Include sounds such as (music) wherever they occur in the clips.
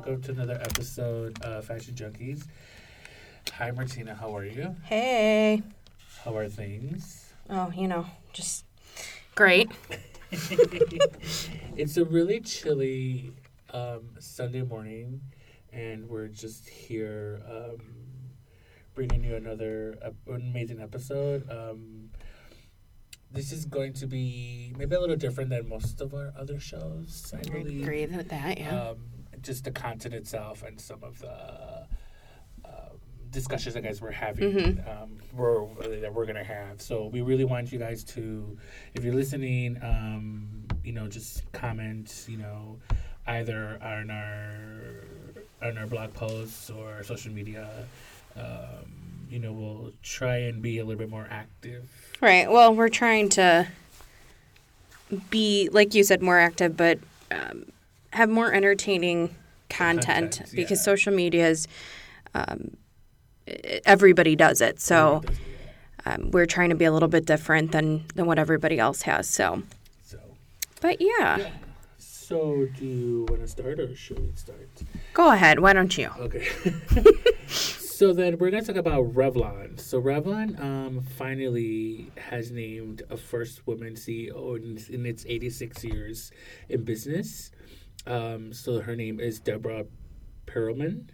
welcome to another episode of Fashion Junkies. Hi, Martina. How are you? Hey. How are things? Oh, you know, just great. (laughs) it's a really chilly um, Sunday morning, and we're just here um, bringing you another uh, amazing episode. Um, this is going to be maybe a little different than most of our other shows. I I believe. agree with that, yeah. Um, just the content itself and some of the um, discussions that guys we're having, Mhm. um, we're, that we're gonna have. So we really want you guys to, if you're listening, um, you know, just comment, you know, either on our on our blog posts or social media. Um, you know, we'll try and be a little bit more active. right. Well, we're trying to be, like you said, more active, but um, have more entertaining content, Content, because yeah. social media is, um, everybody does it. So um, we're trying to be a little bit different than, than what everybody else has. So, So, but yeah, yeah. So, do you want to start or should we start? go ahead. Why don't you? Okay. (laughs) so then we're going to talk about Revlon. So Revlon um, finally has named a first woman CEO in, in its 86 years in business. Um, so her name is Deborah Perelman.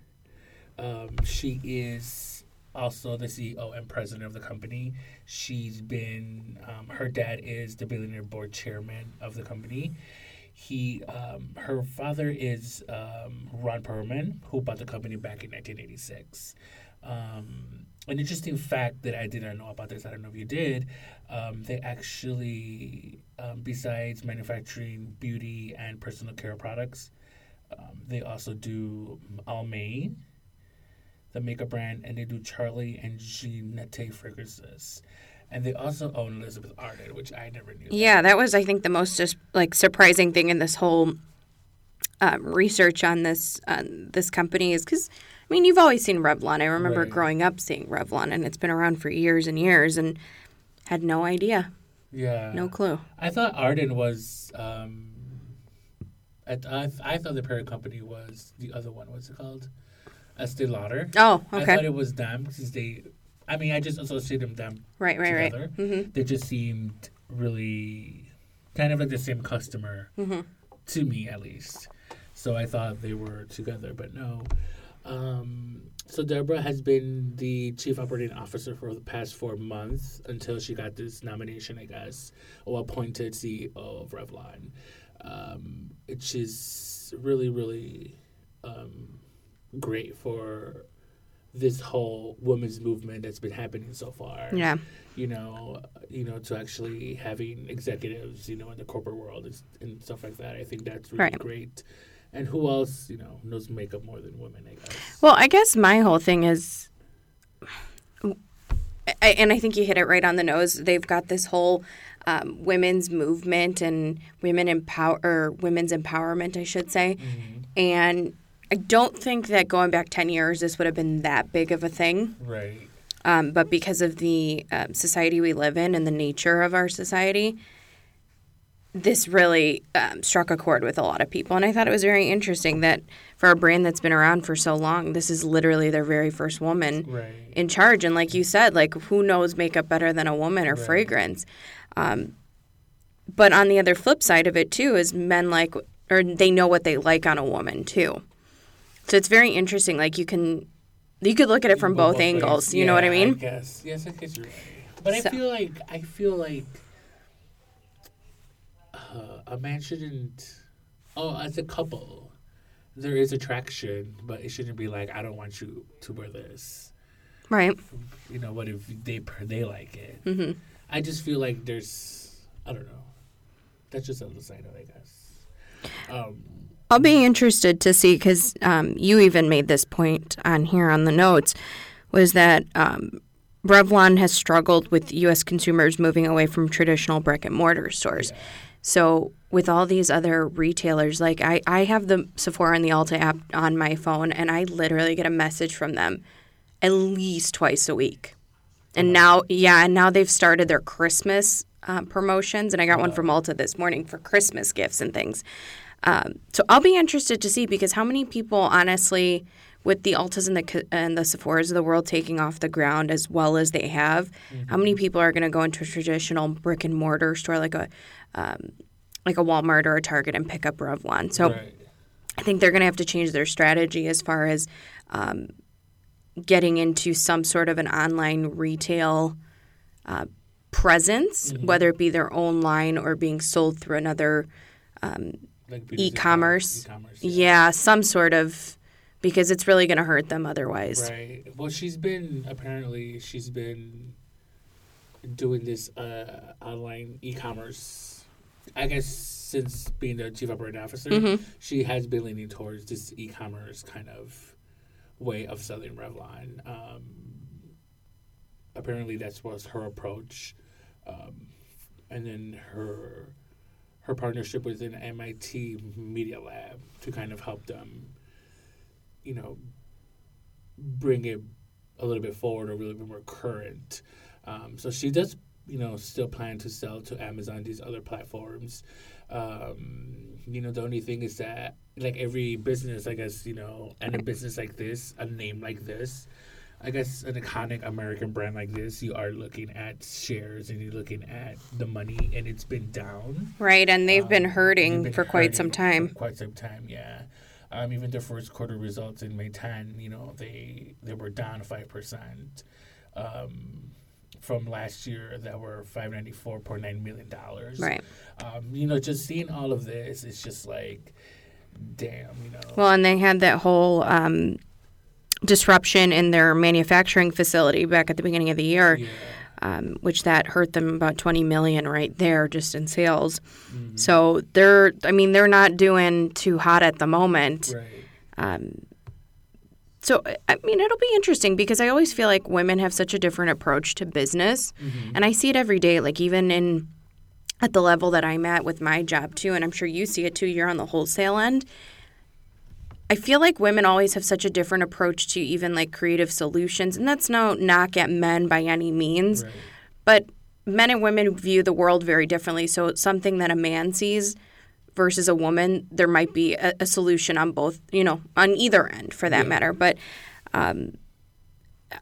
Um, she is also the CEO and president of the company. She's been, um, her dad is the billionaire board chairman of the company. He, um, her father is um, Ron Perelman, who bought the company back in 1986. Um, an interesting fact that I did not know about this, I don't know if you did, um, they actually, um, besides manufacturing beauty and personal care products, um, they also do Almay, the makeup brand, and they do Charlie and Jean Naté fragrances. And they also own Elizabeth Arden, which I never knew. Yeah, that was, I think, the most just like surprising thing in this whole um, research on this on this company is because I mean you've always seen Revlon. I remember Right. growing up seeing Revlon, and it's been around for years and years, and had no idea, Yeah. no clue. I thought Arden was. Um, I, I, I thought the parent company was the other one. What's it called? Estee Lauder. Oh, okay. I thought it was them because they. I mean, I just associated them right, right, right. together. Mm-hmm. They just seemed really kind of like the same customer Mm-hmm. to me, at least. So I thought they were together, but no. Um, so Deborah has been the chief operating officer for the past four months until she got this nomination, I guess, or appointed CEO of Revlon, um, which is really, really um, great for this whole women's movement that's been happening so far Yeah, you know, you know, to actually having executives, you know, in the corporate world and, and stuff like that. I think that's really Right. great. And who else, you know, knows makeup more than women? I guess. Well, I guess my whole thing is, I, and I think you hit it right on the nose. They've got this whole um, women's movement and women empower or women's empowerment, I should say. And I don't think that going back ten years, this would have been that big of a thing. Right. Um, but because of the um, society we live in and the nature of our society, this really um, struck a chord with a lot of people. And I thought it was very interesting that for a brand that's been around for so long, this is literally their very first woman Right. in charge. And like you said, like who knows makeup better than a woman or Right. fragrance? Um, but on the other flip side of it too is men like, or they know what they like on a woman too. So it's very interesting. Like you can, you could look at it from both ways. angles. You know what I Yeah, mean? guess. Yes, I guess you're right. But I feel like I feel like a man shouldn't. Oh, as a couple, there is attraction, but it shouldn't be like I don't want you to wear this. Right. You know, what if they they like it? hmm I just feel like there's I don't know. That's just the other side of it, I guess. Um, I'll be interested to see because um, you even made this point on here on the notes was that um, Revlon has struggled with U.S. consumers moving away from traditional brick and mortar stores. So with all these other retailers, like I, I have the Sephora and the Ulta app on my phone, and I literally get a message from them at least twice a week. And now, yeah, and now they've started their Christmas uh, promotions, and I got one from Ulta this morning for Christmas gifts and things. Um, so I'll be interested to see because how many people, honestly, with the Ultas and the and the Sephora's of the world taking off the ground as well as they have, mm-hmm. how many people are going to go into a traditional brick and mortar store like a um, like a Walmart or a Target and pick up Revlon? So right. I think they're going to have to change their strategy as far as um, getting into some sort of an online retail uh, presence, mm-hmm. whether it be their own line or being sold through another um, like e-commerce. e-commerce yeah. yeah. some sort of because it's really going to hurt them otherwise. Right. Well, she's been apparently she's been doing this uh, online e-commerce. I guess since being the chief operating officer, mm-hmm. she has been leaning towards this e-commerce kind of way of selling Revlon. Um, apparently, that was her approach, um, and then her her partnership with an MIT Media Lab to kind of help them, you know, bring it a little bit forward or a little bit more current. Um, so she does, you know, still plan to sell to Amazon, these other platforms. Um, you know, the only thing is that like every business, I guess, you know, and a business like this, a name like this, I guess an iconic American brand like this, you are looking at shares and you're looking at the money, and it's been down. Right, and they've um, been hurting been for hurting quite some time. quite some time, yeah. Um, even their first quarter results in May 10, you know, they they were down five percent um, from last year that were five ninety four point nine million dollars. Right. Um, you know, just seeing all of this, it's just like damn, you know. Well, and they had that whole um, disruption in their manufacturing facility back at the beginning of the year. Yeah. Um, which that hurt them about 20 million right there just in sales. Mm-hmm. So they're, I mean, they're not doing too hot at the moment. Right. Um, so, I mean, it'll be interesting because I always feel like women have such a different approach to business. Mm-hmm. And I see it every day, like even in at the level that I'm at with my job too, and I'm sure you see it too, you're on the wholesale end. I feel like women always have such a different approach to even like creative solutions, and that's no knock at men by any means, right. but men and women view the world very differently. So it's something that a man sees versus a woman, there might be a, a solution on both, you know, on either end for that yeah. matter. But um,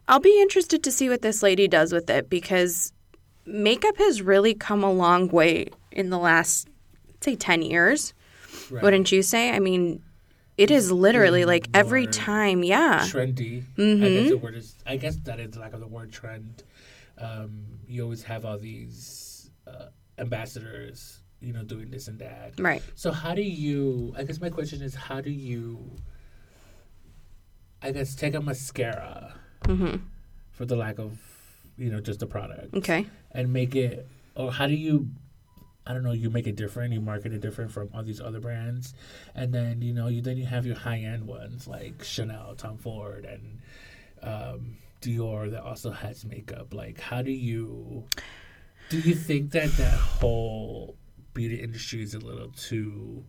I'll be interested to see what this lady does with it because makeup has really come a long way in the last, say, 10 years. Right. Wouldn't you say? I mean, it is literally like every time, yeah. Trendy. Mm-hmm. I guess the word is. I guess that is like the word trend. Um, you always have all these uh, ambassadors, you know, doing this and that. Right. So how do you? I guess my question is, how do you? I guess take a mascara, mm-hmm. for the lack of you know, just the product. Okay. And make it, or how do you, I don't know, you make it different, you market it different from all these other brands, and then you know, you then you have your high end ones like Chanel, Tom Ford, and um, Dior that also has makeup. Like, how do you, do you think that that whole beauty industry is a little too?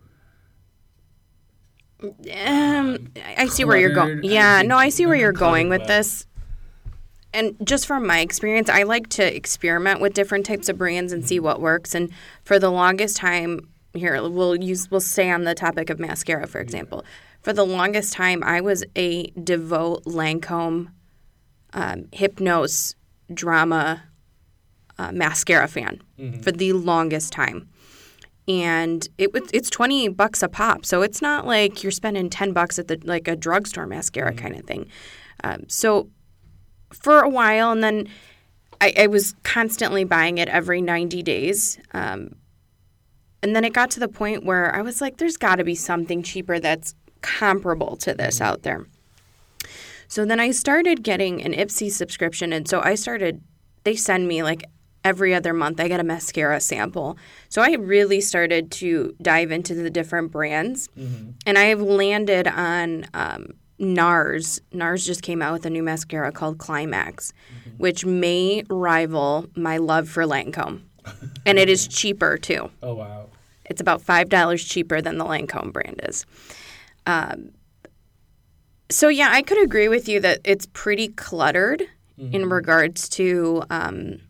Um, I see where you're going. Yeah, no, I see where you're going with this and just from my experience, I like to experiment with different types of brands and see what works. And for the longest time, here we'll use we'll stay on the topic of mascara, for example. For the longest time, I was a devout Lancome um, Hypnose drama uh, mascara fan mm-hmm. for the longest time. And it it's twenty bucks a pop, so it's not like you're spending ten bucks at the like a drugstore mascara mm-hmm. kind of thing. Um, so for a while, and then I, I was constantly buying it every 90 days. Um, and then it got to the point where I was like, there's got to be something cheaper that's comparable to this out there. So then I started getting an Ipsy subscription. And so I started, they send me like every other month, I get a mascara sample. So I really started to dive into the different brands. Mm-hmm. And I've landed on um, NARS. NARS just came out with a new mascara called Climax, mm-hmm. which may rival my love for Lancome. (laughs) and it is cheaper too. Oh, wow. It's about $5 cheaper than the Lancome brand is. Um, so, yeah, I could agree with you that it's pretty cluttered mm-hmm. in regards to. Um,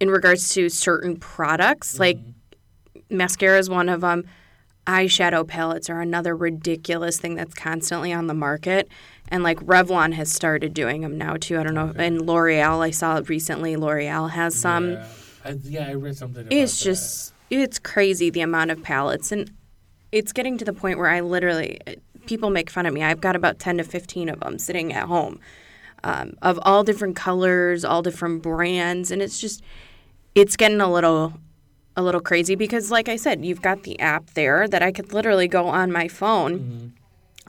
in regards to certain products, mm-hmm. like mascara is one of them. Eyeshadow palettes are another ridiculous thing that's constantly on the market. And like Revlon has started doing them now too. I don't know. And L'Oreal, I saw recently, L'Oreal has some. yeah. I, yeah, I read something. It's that. just, it's crazy the amount of palettes. And it's getting to the point where I literally, people make fun of me. I've got about 10 to 15 of them sitting at home um, of all different colors, all different brands. And it's just, it's getting a little a little crazy because like I said, you've got the app there that I could literally go on my phone Mm-hmm.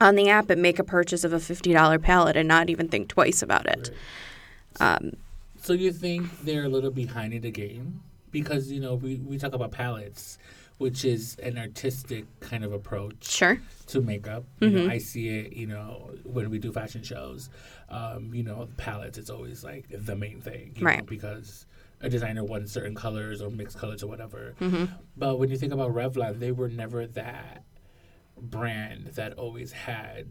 on the app and make a purchase of a $50 palette and not even think twice about it. So you think they're a little behind in the game because you know we, we talk about palettes, which is an artistic kind of approach Sure. to makeup. You know, I see it. You know, when we do fashion shows, um, you know, palettes is always like the main thing, you know, Right. because a designer wants certain colors or mixed colors or whatever. But when you think about Revlon, they were never that brand that always had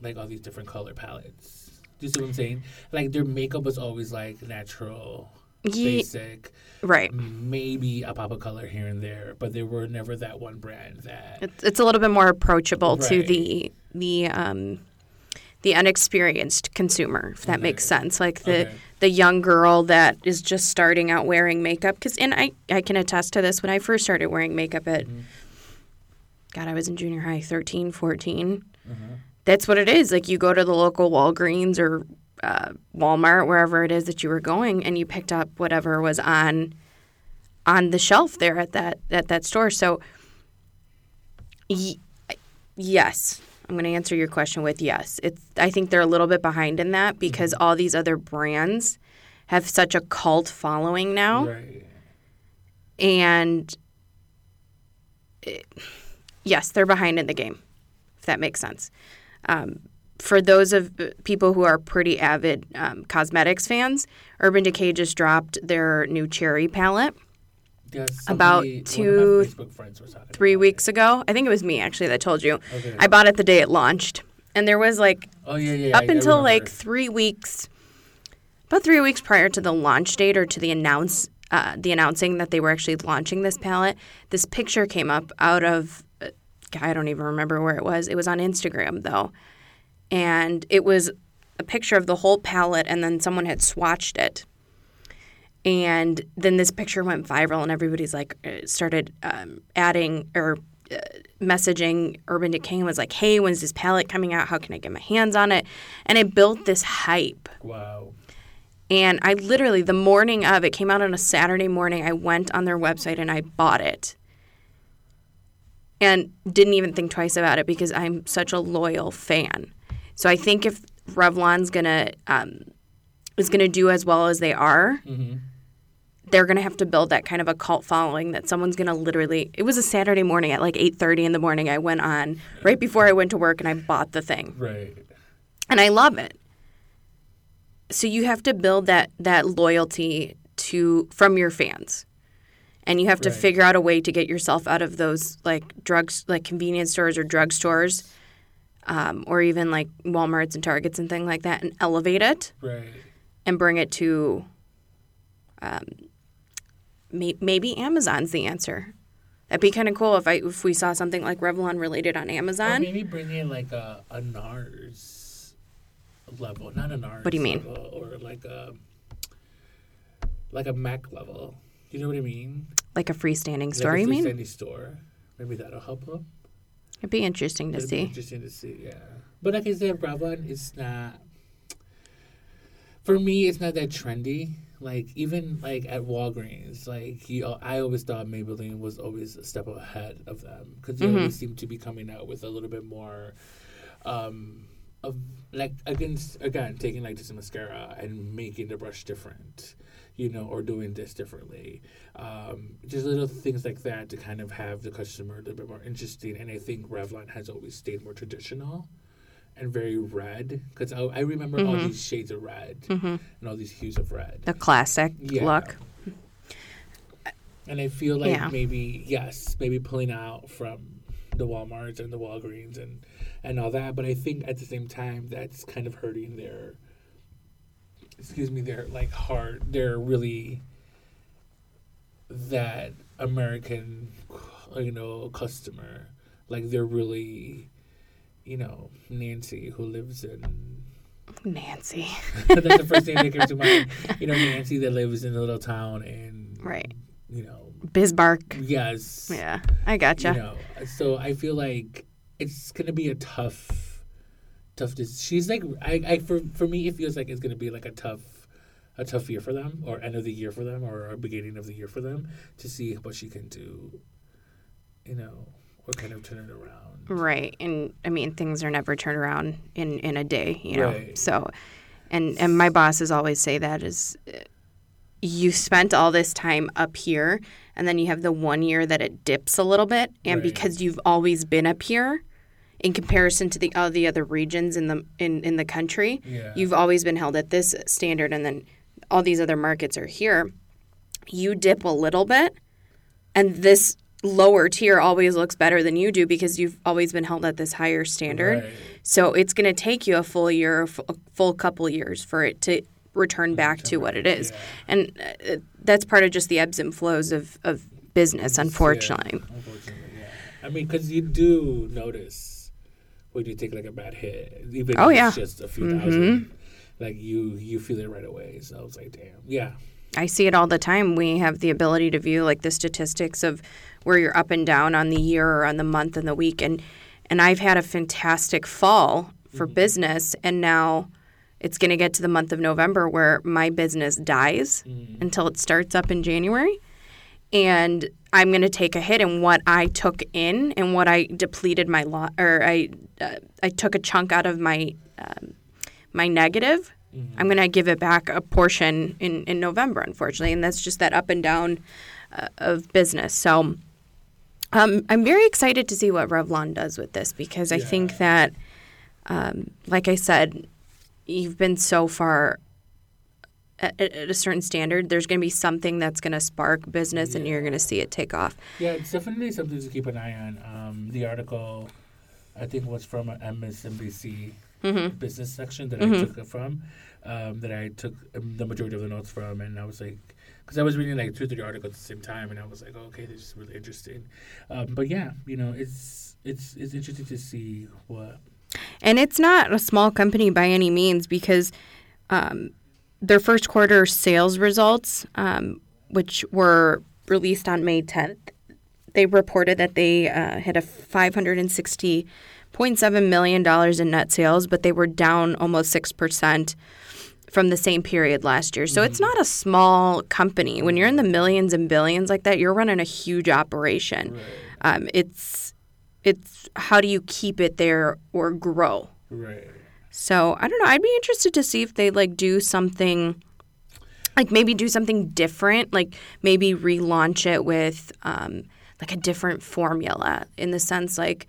like all these different color palettes. Do you see what I'm saying? Like their makeup was always like natural, Ye- basic, Right. maybe a pop of color here and there, but they were never that one brand that It's, it's a little bit more approachable to the the um, the unexperienced consumer, if that makes sense. Like the Okay. the young girl that is just starting out wearing makeup. Because and I I can attest to this. When I first started wearing makeup at God, I was in junior high, 13, 14. That's what it is. Like you go to the local Walgreens or uh, Walmart, wherever it is that you were going, and you picked up whatever was on on the shelf there at that at that store. So y- yes, I'm going to answer your question with yes. It's I think they're a little bit behind in that because all these other brands have such a cult following now right. and it- yes, they're behind in the game, if that makes sense. Um, for those of uh, people who are pretty avid um, cosmetics fans, Urban Decay just dropped their new cherry palette About two, one of my Facebook friends was three about weeks ago. I think it was me actually that told you. Okay. I bought it the day it launched, and there was like. Oh yeah, yeah. up I- I until remember. like three weeks, about three weeks prior to the launch date or to the announce uh, the announcing that they were actually launching this palette, this picture came up out of uh, I don't even remember where it was. It was on Instagram though, and it was a picture of the whole palette, and then someone had swatched it. And then this picture went viral, and everybody's like uh, started um, adding or uh, messaging Urban Decay and was like, "Hey, when's this palette coming out? How can I get my hands on it?" And it built this hype. Wow. And I literally, the morning of it came out on a Saturday morning, I went on their website and I bought it. And didn't even think twice about it because I'm such a loyal fan. So I think if Revlon's gonna um, is gonna do as well as they are, Mm-hmm. They're gonna have to build that kind of a cult following that someone's gonna literally. It was a Saturday morning at like 8:30 in the morning. I went on right before I went to work and I bought the thing Right. and I love it. So you have to build that that loyalty to from your fans. And you have to Right. figure out a way to get yourself out of those like drugs like convenience stores or drugstores um, or even like Walmarts and Targets and things like that and elevate it Right. and bring it to um, may- maybe Amazon's the answer. That'd be kind of cool if I if we saw something like Revlon related on Or Amazon. maybe bring in like a, a NARS level, not a NARS. What do you mean? level, or like a like a Mac level. You know what I mean? Like a freestanding Like store, a you mean? store. Maybe that'll help them. It'd be interesting to It'd be see. interesting to see, yeah. But like I said, Revlon is not. For me, it's not that trendy. Like even like at Walgreens, like you, I always thought Maybelline was always a step ahead of them because they always seem to be coming out with a little bit more, um, of like against again taking like this mascara and making the brush different, you know, or doing this differently. Um, just little things like that to kind of have the customer a little bit more interesting. And I think Revlon has always stayed more traditional and very red because I, I remember all Mm-hmm. these shades of red and all these hues of red. The classic Yeah. look. And I feel like Yeah. maybe yes, maybe pulling out from the WalMarts and the Walgreens and and all that. But I think at the same time that's kind of hurting their excuse me, their like heart. They're really that American, you know, customer like they're really, you know, Nancy who lives in. Nancy. (laughs) That's the first thing that comes to mind. You know, Nancy that lives in a little town and Right. You know, Bismarck. yes. Yeah, I gotcha. You know, so I feel like it's gonna be a tough, tough. Dis- she's like, I, I for for me, it feels like it's gonna be like a tough, a tough year for them, or end of the year for them, or a beginning of the year for them to see what she can do. You know, or kind of turn it around. Right. And I mean, things are never turned around in, in a day, you know? Right. So, and, and my bosses always say that is you spent all this time up here and then you have the one year that it dips a little bit. And Right. because you've always been up here in comparison to the, all the other regions in the, in, in the country, Yeah. you've always been held at this standard. And then all these other markets are here. You dip a little bit and this lower tier always looks better than you do because you've always been held at this higher standard. Right. So it's going to take you a full year, a full couple years for it to return back to what it is. yeah. And uh, that's part of just the ebbs and flows of, of business, unfortunately. Yeah, unfortunately, yeah. I mean, because you do notice when you take like a bad hit, even Oh, if yeah. it's just a few thousand, like you you feel it right away. So I was like, damn, yeah, I see it all the time. We have the ability to view like the statistics of where you're up and down on the year or on the month and the week and and I've had a fantastic fall for business and now it's going to get to the month of November where my business dies until it starts up in January and I'm going to take a hit in what I took in and what I depleted my lot or I uh, I took a chunk out of my um, my negative. I'm going to give it back a portion in in November, unfortunately, and that's just that up and down uh, of business. So. Um, I'm very excited to see what Revlon does with this because I think that, um, like I said, you've been so far at, at a certain standard. There's going to be something that's going to spark business, and you're going to see it take off. yeah. It's definitely something to keep an eye on. Um, the article, I think, was from MSNBC Mm-hmm. business section that I took it from, um, that I took um, the majority of the notes from, and I was like, because I was reading like two, three articles at the same time, and I was like, oh, okay, this is really interesting. Um, but yeah, you know, it's it's it's interesting to see what. And it's not a small company by any means because um, their first quarter sales results, um, which were released on May 10th, they reported that they uh, had a $560.7 million in net sales, but they were down almost 6% from the same period last year. So it's not a small company. When you're in the millions and billions like that, you're running a huge operation. Um, it's it's how do you keep it there or grow? Right. So I don't know. I'd be interested to see if they like do something, like maybe do something different, like maybe relaunch it with um, like a different formula in the sense like,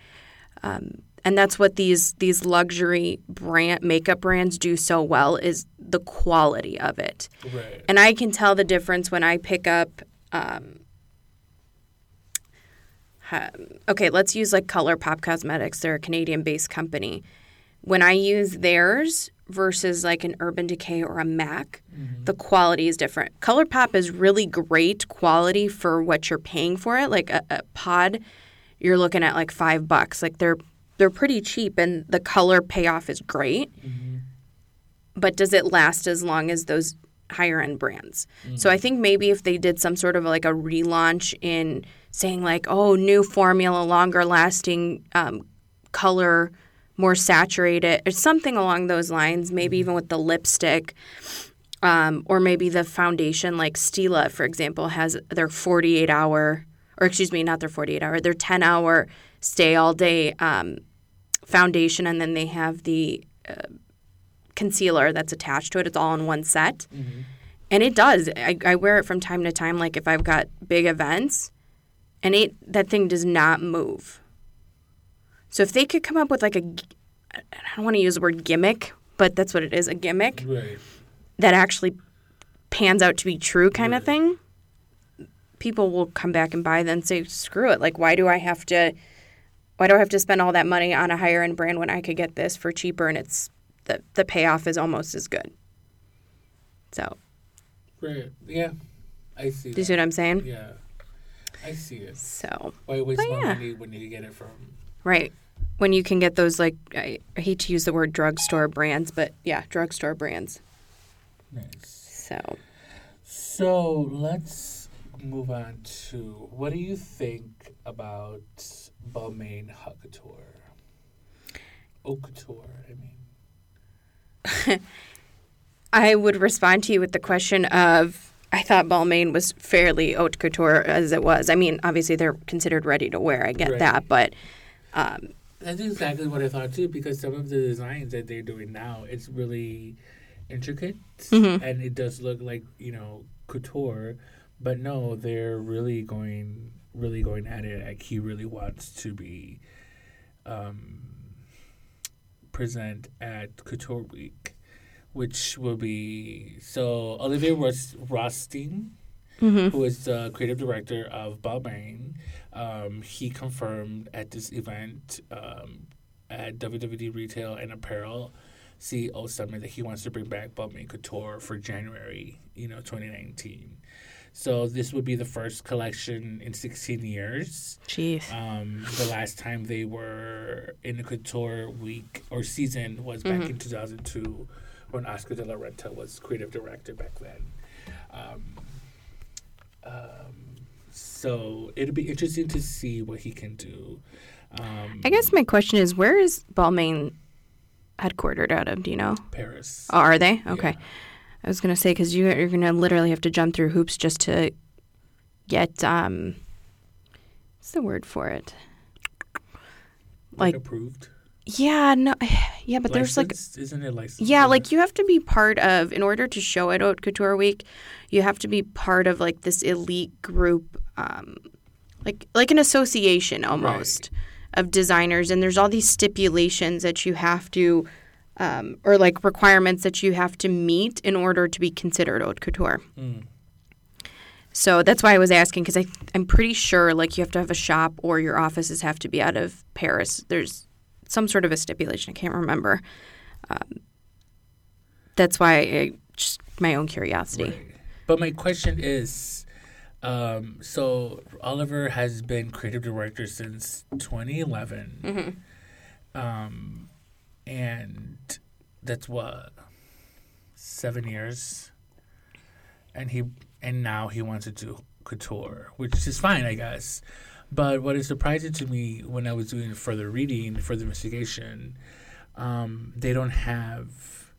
um, and that's what these these luxury brand makeup brands do so well is the quality of it. Right. And I can tell the difference when I pick up. Um, okay, let's use like Color Pop Cosmetics. They're a Canadian-based company. When I use theirs versus like an Urban Decay or a MAC, the quality is different. Color Pop is really great quality for what you're paying for it. Like a, a pod, you're looking at like five bucks. Like they're they're pretty cheap, and the color payoff is great but does it last as long as those higher end brands? So I think maybe if they did some sort of like a relaunch in saying like, oh, new formula, longer lasting um, color, more saturated, or something along those lines. Maybe even with the lipstick. Um, or maybe the foundation, like Stila, for example, has their 48 hour, or excuse me, not their 48 hour, their 10 hour stay all day um, foundation, and then they have the uh, concealer that's attached to it. It's all in one set. Mm-hmm. And it does. I, I wear it from time to time, like if I've got big events, and it that thing does not move. So if they could come up with like a, I don't want to use the word gimmick, but that's what it is, a gimmick Right. that actually pans out to be true kind of thing, people will come back and buy then say, screw it. Like, why do I have to, why do I have to spend all that money on a higher end brand when I could get this for cheaper and it's, the, the payoff is almost as good. So, Right. Yeah. I see. do you see what I'm saying? Yeah. I see it. So, Why waste more yeah. money when you get it from Right. When you can get those, like, I, I hate to use the word drugstore brands, but yeah, drugstore brands. Nice. So, So let's move on to what do you think about Balmain Haute Couture? Haute Couture, I mean. (laughs) I would respond to you with the question of I thought Balmain was fairly haute couture as it was. I mean, obviously they're considered ready to wear. I get Right. that, but um, That's exactly what I thought too, because some of the designs that they're doing now, it's really intricate, mm-hmm. and it does look like you know couture, but no, they're really going, really going at it. Like he really wants to be, um, present at Couture Week, which will be so Olivier Ros- Rousteing who is the creative director of Balmain, um, he confirmed at this event um, at WWD Retail and Apparel CEO Summit that he wants to bring back Balmain Couture for January, you know, 2019. So this would be the first collection in 16 years. jeez. Um, the last time they were in the couture week or season was back in 2002 when Oscar de la Renta was creative director back then. Um, um, so it'll be interesting to see what he can do. Um, I guess my question is where is Balmain headquartered out of? Do you know? Paris. Oh, are they? Okay. Yeah. I was going to say because you, you're going to literally have to jump through hoops just to get, um, what's the word for it? Like Like, approved. yeah, no, (sighs) yeah, but there's like Licensed? isn't it licensed? Yeah, like you have to be part of in order to show at Haute Couture Week, you have to be part of like this elite group, um, like like an association almost of designers, and there's all these stipulations that you have to, um, or like requirements that you have to meet in order to be considered Haute Couture. Mm. So that's why I was asking because I I'm pretty sure like you have to have a shop or your offices have to be out of Paris. There's some sort of a stipulation. I can't remember. Um, that's why I just my own curiosity. Right. But my question is, um, so Oliver has been creative director since 2011, um, and that's what seven years, and he and now he wants to do couture, which is fine, I guess. But what is surprising to me when I was doing further reading, further investigation, um, they don't have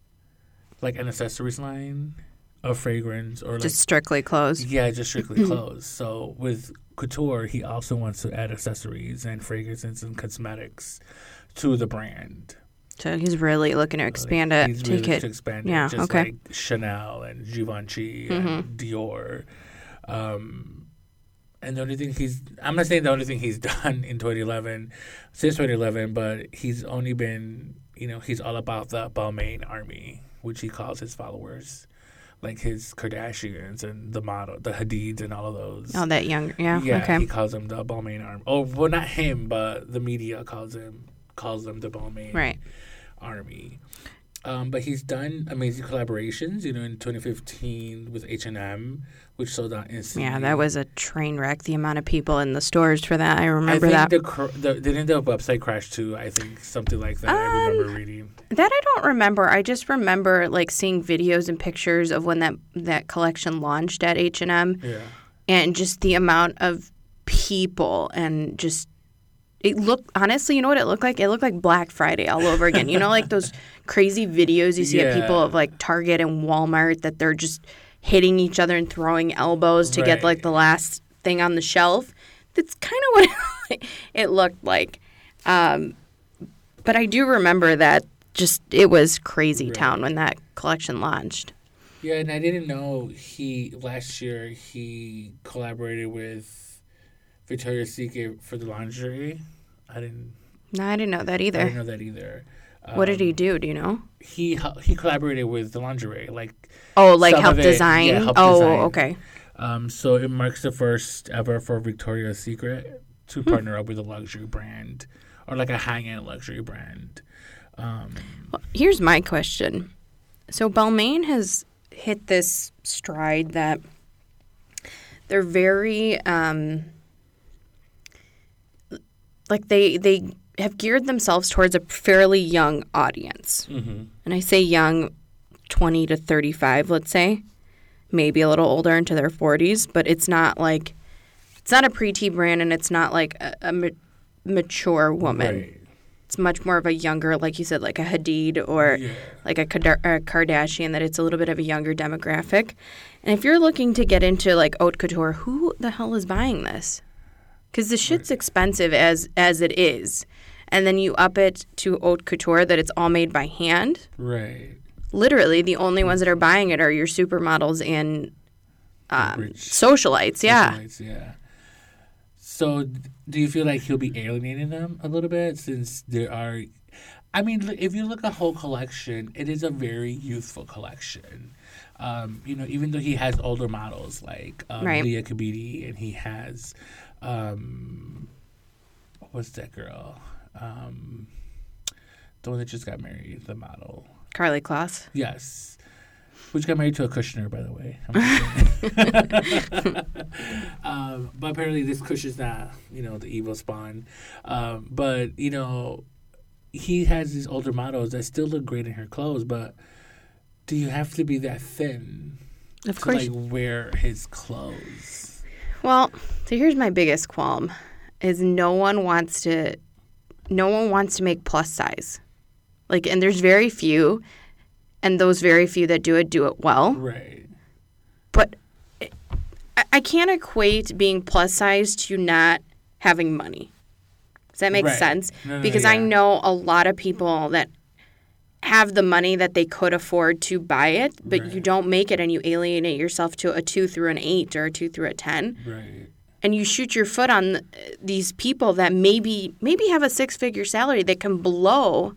like an accessories line of fragrance or like Just strictly clothes. yeah, just strictly (clears throat) clothes. So with couture, he also wants to add accessories and fragrances and cosmetics to the brand. So he's really looking to expand Like, it, He's take really it. to expand Yeah, it, just okay. like Chanel and Givenchy and Dior. Um, and the only thing he's, I'm not saying the only thing he's (laughs) done in 2011, since 2011, but he's only been, you know, he's all about the Balmain army, which he calls his followers, like his Kardashians and the model, the Hadids and all of those. Oh, that young. Yeah. Yeah, okay. he calls them the Balmain army. Oh, well, not him, but the media calls him calls them the Balmain Right. Army. Um, but he's done amazing collaborations. You know, in 2015 with H and M, which sold out instantly. Yeah, that was a train wreck. The amount of people in the stores for that. I I remember think that. the, cr- the didn't the website crash too. I think something like that. I remember Um, reading. That I don't remember. I just remember like seeing videos and pictures of when that that collection launched at H and M, Yeah, and just the amount of people and just it looked honestly. You know what it looked like? It looked like Black Friday all over again. You know, like those (laughs) crazy videos you see of people of like Target and Walmart that they're just hitting each other and throwing elbows to get like the last thing on the shelf. That's kind of (laughs) what it looked like. Um, but I do remember that just it was crazy Right. town when that collection launched. yeah, and I didn't know he last year he collaborated with Victoria's Secret for the lingerie. I didn't. No, I didn't know that I either. didn't know that either. what did Um, he do? Do you know? He he collaborated with the lingerie, like Oh, like help it- design. yeah, help oh, design. okay. Um, so it marks the first ever for Victoria's Secret to Hmm. partner up with a luxury brand or like a high-end luxury brand. Um, Well, here's my question. So Balmain has hit this stride that they're very um, like they they have geared themselves towards a fairly young audience. Mm-hmm. And I say young, 20 to 35, let's say. Maybe a little older into their 40s, but it's not like it's not a preteen brand and it's not like a, a ma- mature woman. Right. It's much more of a younger, like you said, like a Hadid or Yeah. like a, a Kardashian, that it's a little bit of a younger demographic. And if you're looking to get into like haute couture, who the hell is buying this? Because the shit's expensive as as it is, and then you up it to haute couture that it's all made by hand. Right. Literally, the only ones that are buying it are your supermodels and um, socialites. Yeah. socialites, yeah. So, do you feel like he'll be alienating them a little bit since there are? I mean, if you look at whole collection, it is a very youthful collection. Um, you know, even though he has older models like um, Right. Liya Kebede, and he has, um, what's that girl? Um, the one that just got married, the model. Karlie Kloss. Yes. Which got married to a Kushner, by the way. I'm (laughs) just kidding. (laughs) um, but apparently, this Kush is not, you know, the evil spawn. Um, but, you know, he has these older models that still look great in her clothes, but do you have to be that thin Of to, course. like, wear his clothes? Well, so here's my biggest qualm is no one wants to no one wants to make plus size. Like and there's very few and those very few that do it do it well. Right. But I, I can't equate being plus size to not having money. Does that make Right. sense? No, no, because I yeah. know a lot of people that have the money that they could afford to buy it, but you don't make it and you alienate yourself to a 2 through an 8 or a 2 through a 10 Right. and you shoot your foot on th- these people that maybe maybe have a six figure salary that can blow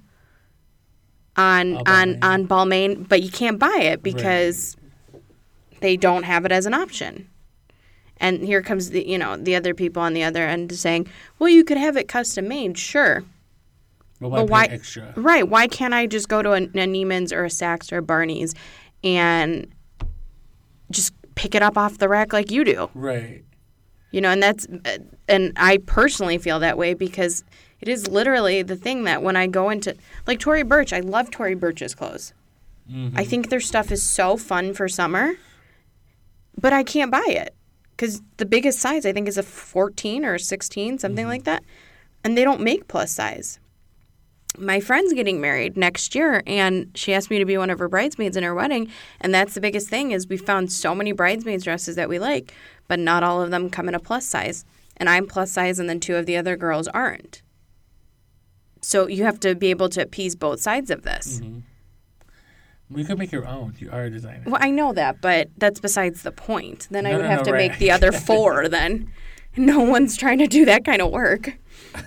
on All on on Balmain, but you can't buy it because they don't have it as an option. And here comes the you know the other people on the other end saying, "Well, you could have it custom made, sure, But why, But why- extra? right? Why can't I just go to a, a Neiman's or a Saks or a Barney's and just pick it up off the rack like you do?" Right. You know, and that's, and I personally feel that way because it is literally the thing that when I go into, like Tory Burch, I love Tory Burch's clothes. Mm-hmm. I think their stuff is so fun for summer, but I can't buy it because the biggest size I think is a 14 or a 16, something like that. And they don't make plus size. My friend's getting married next year and she asked me to be one of her bridesmaids in her wedding. And that's the biggest thing is we found so many bridesmaids dresses that we like, but not all of them come in a plus size. And I'm plus size and then two of the other girls aren't. So you have to be able to appease both sides of this. Mm-hmm. You could make your own. You are a designer. Well, I know that, but that's besides the point. Then I would no, have no, to right. make the other (laughs) four then. No one's trying to do that kind of work. (laughs)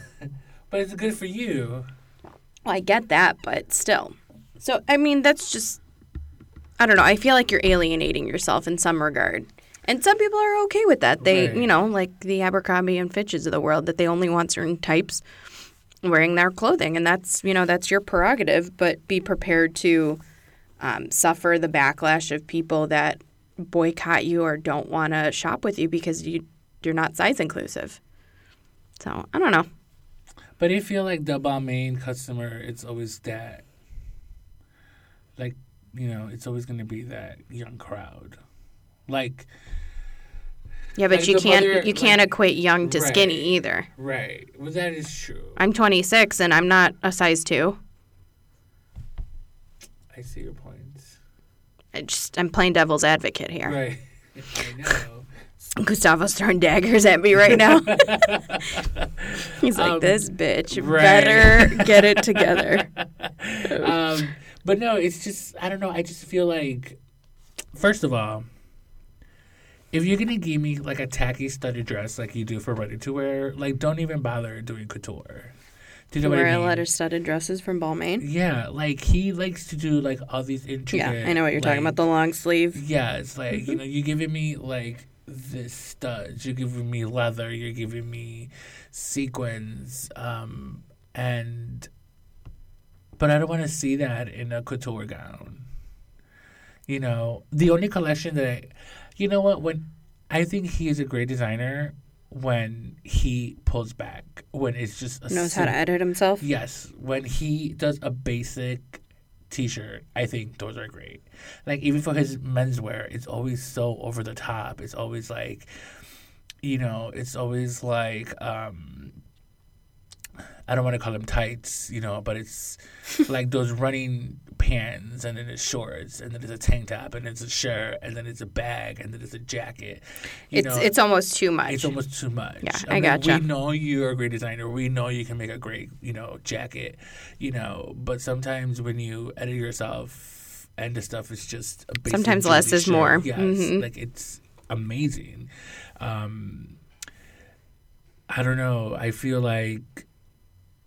But it's good for you. Well, I get that, but still. So, I mean, that's just, I don't know. I feel like you're alienating yourself in some regard. And some people are okay with that. They, Right. you know, like the Abercrombie and Fitches of the world, that they only want certain types wearing their clothing. And that's, you know, that's your prerogative, but be prepared to um, suffer the backlash of people that boycott you or don't want to shop with you because you, you're not size inclusive. So, I don't know. But I feel like the Balmain customer, it's always that, like, you know, it's always going to be that young crowd. Like, Yeah, but Like you can't mother- you can't like- equate young to Right. skinny either. right. Well, that is true. I'm 26 and I'm not a size 2. I see your points. I just I'm playing devil's advocate here. Right. (laughs) I know. Gustavo's throwing daggers at me right now. (laughs) He's like, Um, "This bitch right. better get it together." (laughs) um, but no, it's just I don't know. I just feel like, first of all, if you're gonna give me like a tacky studded dress like you do for ready to wear, like don't even bother doing couture. Do you know what Wear I a mean? lot of studded dresses from Balmain. Yeah, like he likes to do like all these intricate. Yeah, I know what you're talking about. The long sleeve. Yeah, it's like you know you're giving me like this studs, you're giving me leather, you're giving me sequins, um, and but I don't want to see that in a couture gown. You know, the only collection that I, you know what, when I think he is a great designer, when he pulls back. When it's just a Knows how to edit himself. Yes, when he does a basic t-shirt, I think those are great. Like even for his menswear, it's always so over the top. It's always like you know, it's always like um I don't want to call them tights, you know, but it's like those running pants and then it's shorts and then it's a tank top and it's a shirt and then it's a bag and then it's a jacket. You It's know, it's almost too much. it's almost too much. Yeah, I mean, gotcha. We know you're a great designer. We know you can make a great, you know, jacket, you know. But sometimes when you edit yourself and the stuff is just Sometimes less Judy is more. Yes, Mhm. like it's amazing. Um, I don't know. I feel like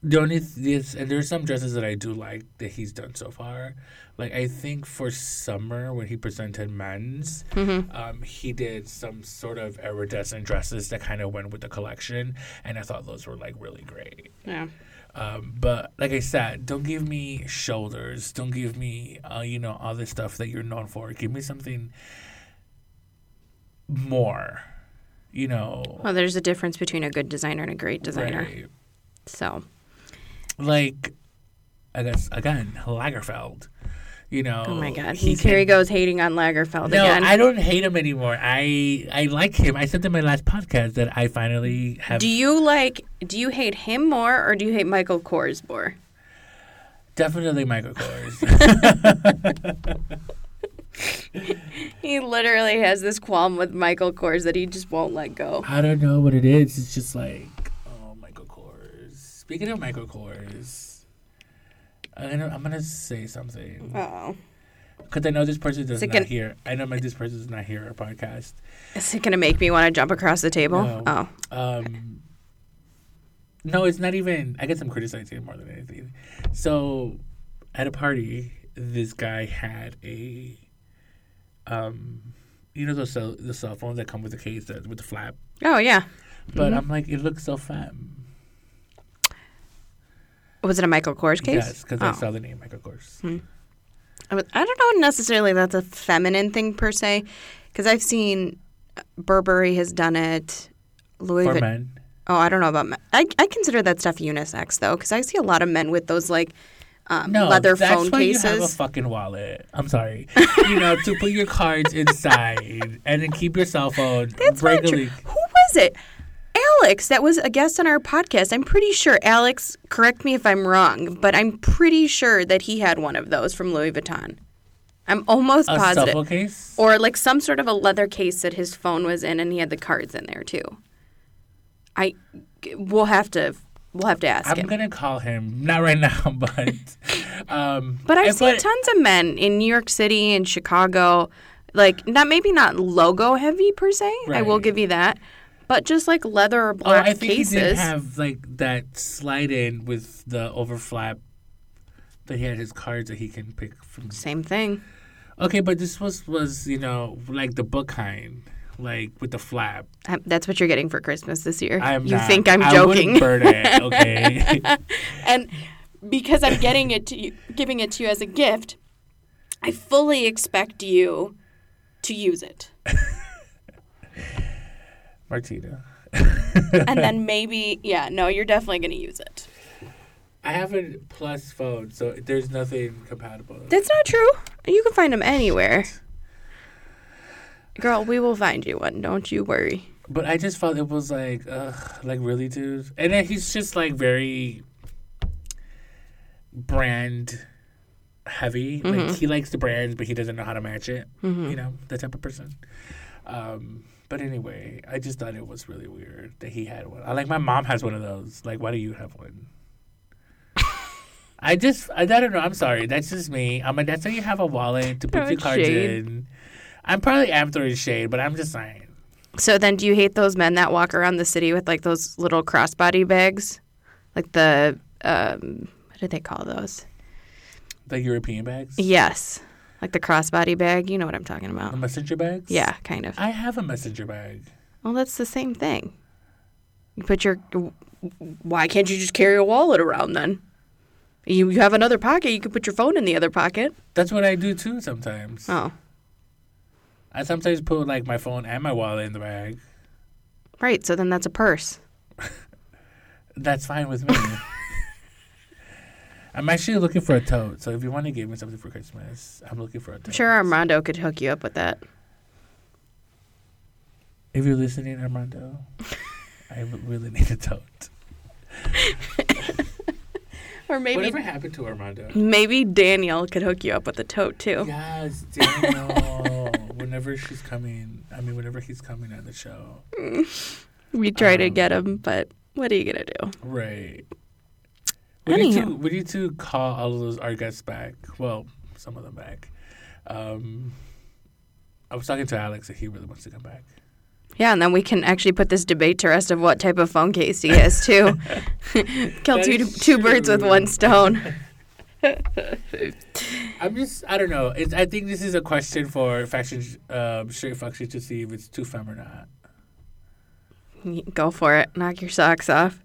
the only th- this and there's some dresses that I do like that he's done so far. Like I think for summer when he presented men's, Mm-hmm. um, he did some sort of iridescent dresses that kind of went with the collection, and I thought those were like really great. yeah. Um, but like I said, don't give me shoulders. Don't give me, uh, you know, all this stuff that you're known for. Give me something more. You know, Well, there's a difference between a good designer and a great designer. right. So like I guess again Lagerfeld. You know, Oh my God! he Here he goes hating on Lagerfeld No, again. I don't hate him anymore. I I like him. I said in my last podcast that I finally have do you like? Do you hate him more, or do you hate Michael Kors more? definitely Michael Kors. (laughs) He literally has this qualm with Michael Kors that he just won't let go. I don't know what it is. It's just like. Speaking of Michael Kors, I know, I'm gonna say something Oh, because I know this person does not gonna- hear. I know my this person does not hear our podcast. is it gonna make me want to jump across the table? No. Oh, Um, no, it's not even. I guess I'm criticizing it more than anything. So, at a party, this guy had a, um, you know those cell, the cell phones that come with the case that, with the flap. oh yeah. But Mhm. I'm like, it looks so femme. Was it a Michael Kors case? Yes, because I Oh. saw the name Michael Kors. I was- I don't know necessarily that's a feminine thing per se, because I've seen Burberry has done it. Louis For Vuitton. men, Oh, I don't know about men. I, I consider that stuff unisex though, because I see a lot of men with those like um, no, leather that's phone why you have a fucking wallet. I'm sorry, you know, to put your cards (laughs) inside and then keep your cell phone That's regularly. Who was it? Alex, that was a guest on our podcast. I'm pretty sure. Alex, correct me if I'm wrong, but I'm pretty sure that he had one of those from Louis Vuitton. I'm almost A positive. case. Or like some sort of a leather case that his phone was in, and he had the cards in there too. I, we'll have to, we'll have to ask I'm him. gonna call him not right now, (laughs) but um, But I've seen tons of men in New York City and Chicago, like not maybe not logo heavy per se. I will give you that, but just like leather or black Oh, I think cases. he did have like that slide in with the overflap that he had his cards that he can pick from. Same thing. Okay, but this was was you know like the book kind, like with the flap. Um, That's what you're getting for Christmas this year. I'm you not- think I'm joking? wouldn't burn it, (laughs) okay? and because I'm getting it to you, giving it to you as a gift, I fully expect you to use it, (laughs) Martina. and then (laughs) maybe, yeah, no, you're definitely going to use it. I have a plus phone, so there's nothing compatible. That's not true. You can find them anywhere. Girl, we will find you one. Don't you worry. But I just felt it was like, ugh, like really, dude. And then he's just like very brand heavy. Like he likes the brands, but he doesn't know how to match it. You know, that type of person. Um, but anyway, I just thought it was really weird that he had one. I like my mom has one of those. Like, why do you have one? (laughs) I just, I, I don't know. I'm sorry. That's just me. I'm like, that's how you have a wallet to put Throw your cards shade. in. I'm probably am throwing shade, but I'm just saying. So then, do you hate those men that walk around the city with like those little crossbody bags, like the um, what do they call those? The European bags? Yes, like the crossbody bag. You know what I'm talking about? The messenger bags? Yeah, kind of. I have a messenger bag. Well, that's the same thing. You put your. Why can't you just carry a wallet around then? You, you have another pocket. You can put your phone in the other pocket. That's what I do too sometimes. Oh, I sometimes put like my phone and my wallet in the bag. Right. So then that's a purse. (laughs) That's fine with me. (laughs) I'm actually looking for a tote. So if you want to give me something for Christmas, I'm looking for a tote. I'm sure Armando could hook you up with that. If you're listening, Armando, I really need a tote. (laughs) Or maybe Whatever happened to Armando? maybe Daniel could hook you up with a tote too. Yes, Daniel. (laughs) whenever she's coming, I mean, whenever he's coming on the show. (laughs) We try to Um, get him, but what are you gonna do? Right. We need, to, we need to call all of those our guests back. Well, some of them back. Um, I was talking to Alex and he really wants to come back. Yeah, and then we can actually put this debate to rest of what type of phone case he has too. (laughs) Kill two is two birds with one stone. I'm just, I don't know. It's, I think this is a question for Faction um, Straight Faction to see if it's too femme or not. Go for it. Knock your socks off.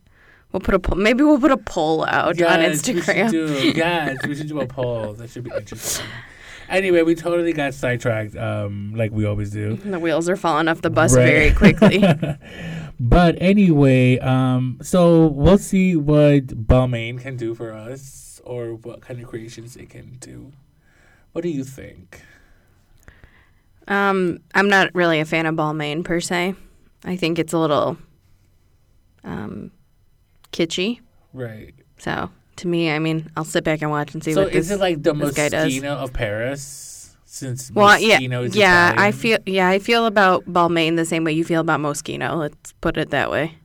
We'll put a poll. Maybe we'll put a poll out on Yes, we Instagram. do. Yes, we should do a poll. That should be interesting. Anyway, we totally got sidetracked, um, like we always do. The wheels are falling off the bus Right. very quickly. (laughs) (laughs) but anyway, um, so we'll see what Balmain can do for us, or what kind of creations it can do. What do you think? um, I'm not really a fan of Balmain per se. I think it's a little um, kitschy. Right. So to me, I mean, I'll sit back and watch and see so what this. is it like the. Moschino of Paris? Since well, yeah, Moschino is yeah. I feel yeah, I feel about Balmain the same way you feel about Moschino. Let's put it that way.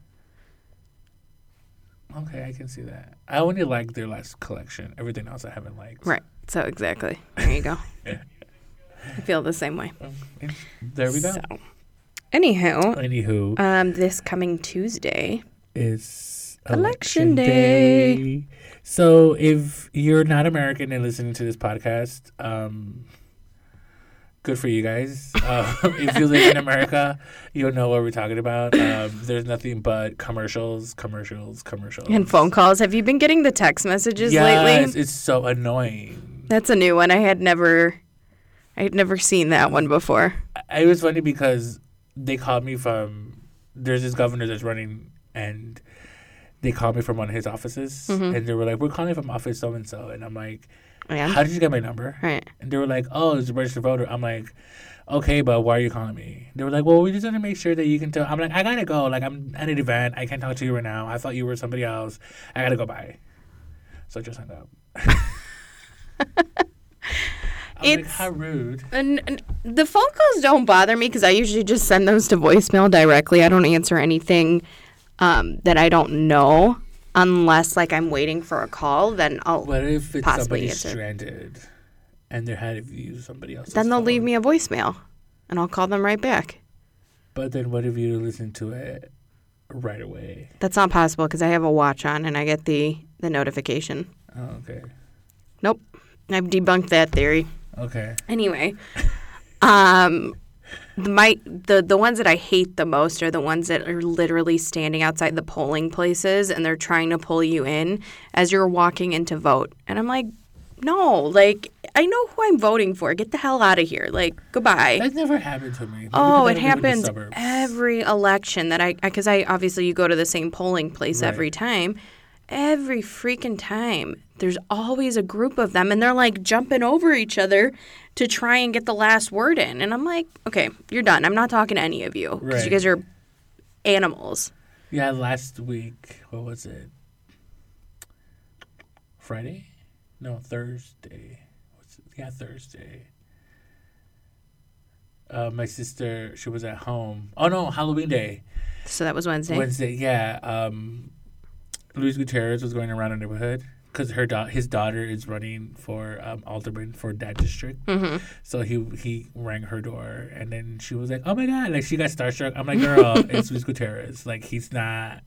Okay, I can see that. I only like their last collection. Everything else I haven't liked. Right. So exactly. (laughs) There you go. I feel the same way. And There we go. So, anyhow, Anywho, um, this coming Tuesday, it's Election Day. So if you're not American and listening to this podcast, um, good for you guys. Uh, (laughs) if you live in America, you'll know what we're talking about. Um, there's nothing but commercials, commercials, commercials, and phone calls. Have you been getting the text messages Yes, lately? it's so annoying. That's a new one. I had never, I had never seen that one before. It was funny because they called me from. There's this governor that's running, and they called me from one of his offices, Mhm. and they were like, "We're calling from office so and so," and I'm like, Yeah. "How did you get my number?" Right. And they were like, "Oh, it's a registered voter." I'm like, "Okay, but why are you calling me?" They were like, "Well, we just want to make sure that you can tell." I'm like, "I gotta go. Like, I'm at an event. I can't talk to you right now. I thought you were somebody else. I gotta go by." So I just hung up. (laughs) I'm like, It's- how rude. And, and the phone calls don't bother me because I usually just send those to voicemail directly. I don't answer anything um, that I don't know unless like I'm waiting for a call. Then I'll What if it's Possibly somebody answer. stranded and they're had to use somebody else's then they'll phone? leave me a voicemail, and I'll call them right back. But then what if you listen to it right away? That's not possible because I have a watch on and I get the the notification. Oh, okay. Nope, I've debunked that theory. Okay. Anyway, (laughs) um, my the the ones that I hate the most are the ones that are literally standing outside the polling places and they're trying to pull you in as you're walking in to vote. And I'm like, no, like I know who I'm voting for. Get the hell out of here. Like goodbye. That never happened to me. Maybe Oh, it I live in the happens every election that I because I obviously you go to the same polling place Right. every time. Every freaking time, there's always a group of them, and they're like jumping over each other to try and get the last word in. And I'm like, okay, you're done. I'm not talking to any of you because Right. you guys are animals. Yeah, last week. What was it? Friday? No, Thursday. What's it? Yeah, Thursday. Uh, my sister, she was at home. Oh no, Halloween day. So that was Wednesday. Wednesday, yeah. Um, Luis Gutierrez was going around the neighborhood because her da- his daughter is running for um, alderman for that district. hmm So he he rang her door, and then she was like, "Oh my god!" Like she got starstruck. I'm like, "Girl, (laughs) it's Luis Gutierrez. Like he's not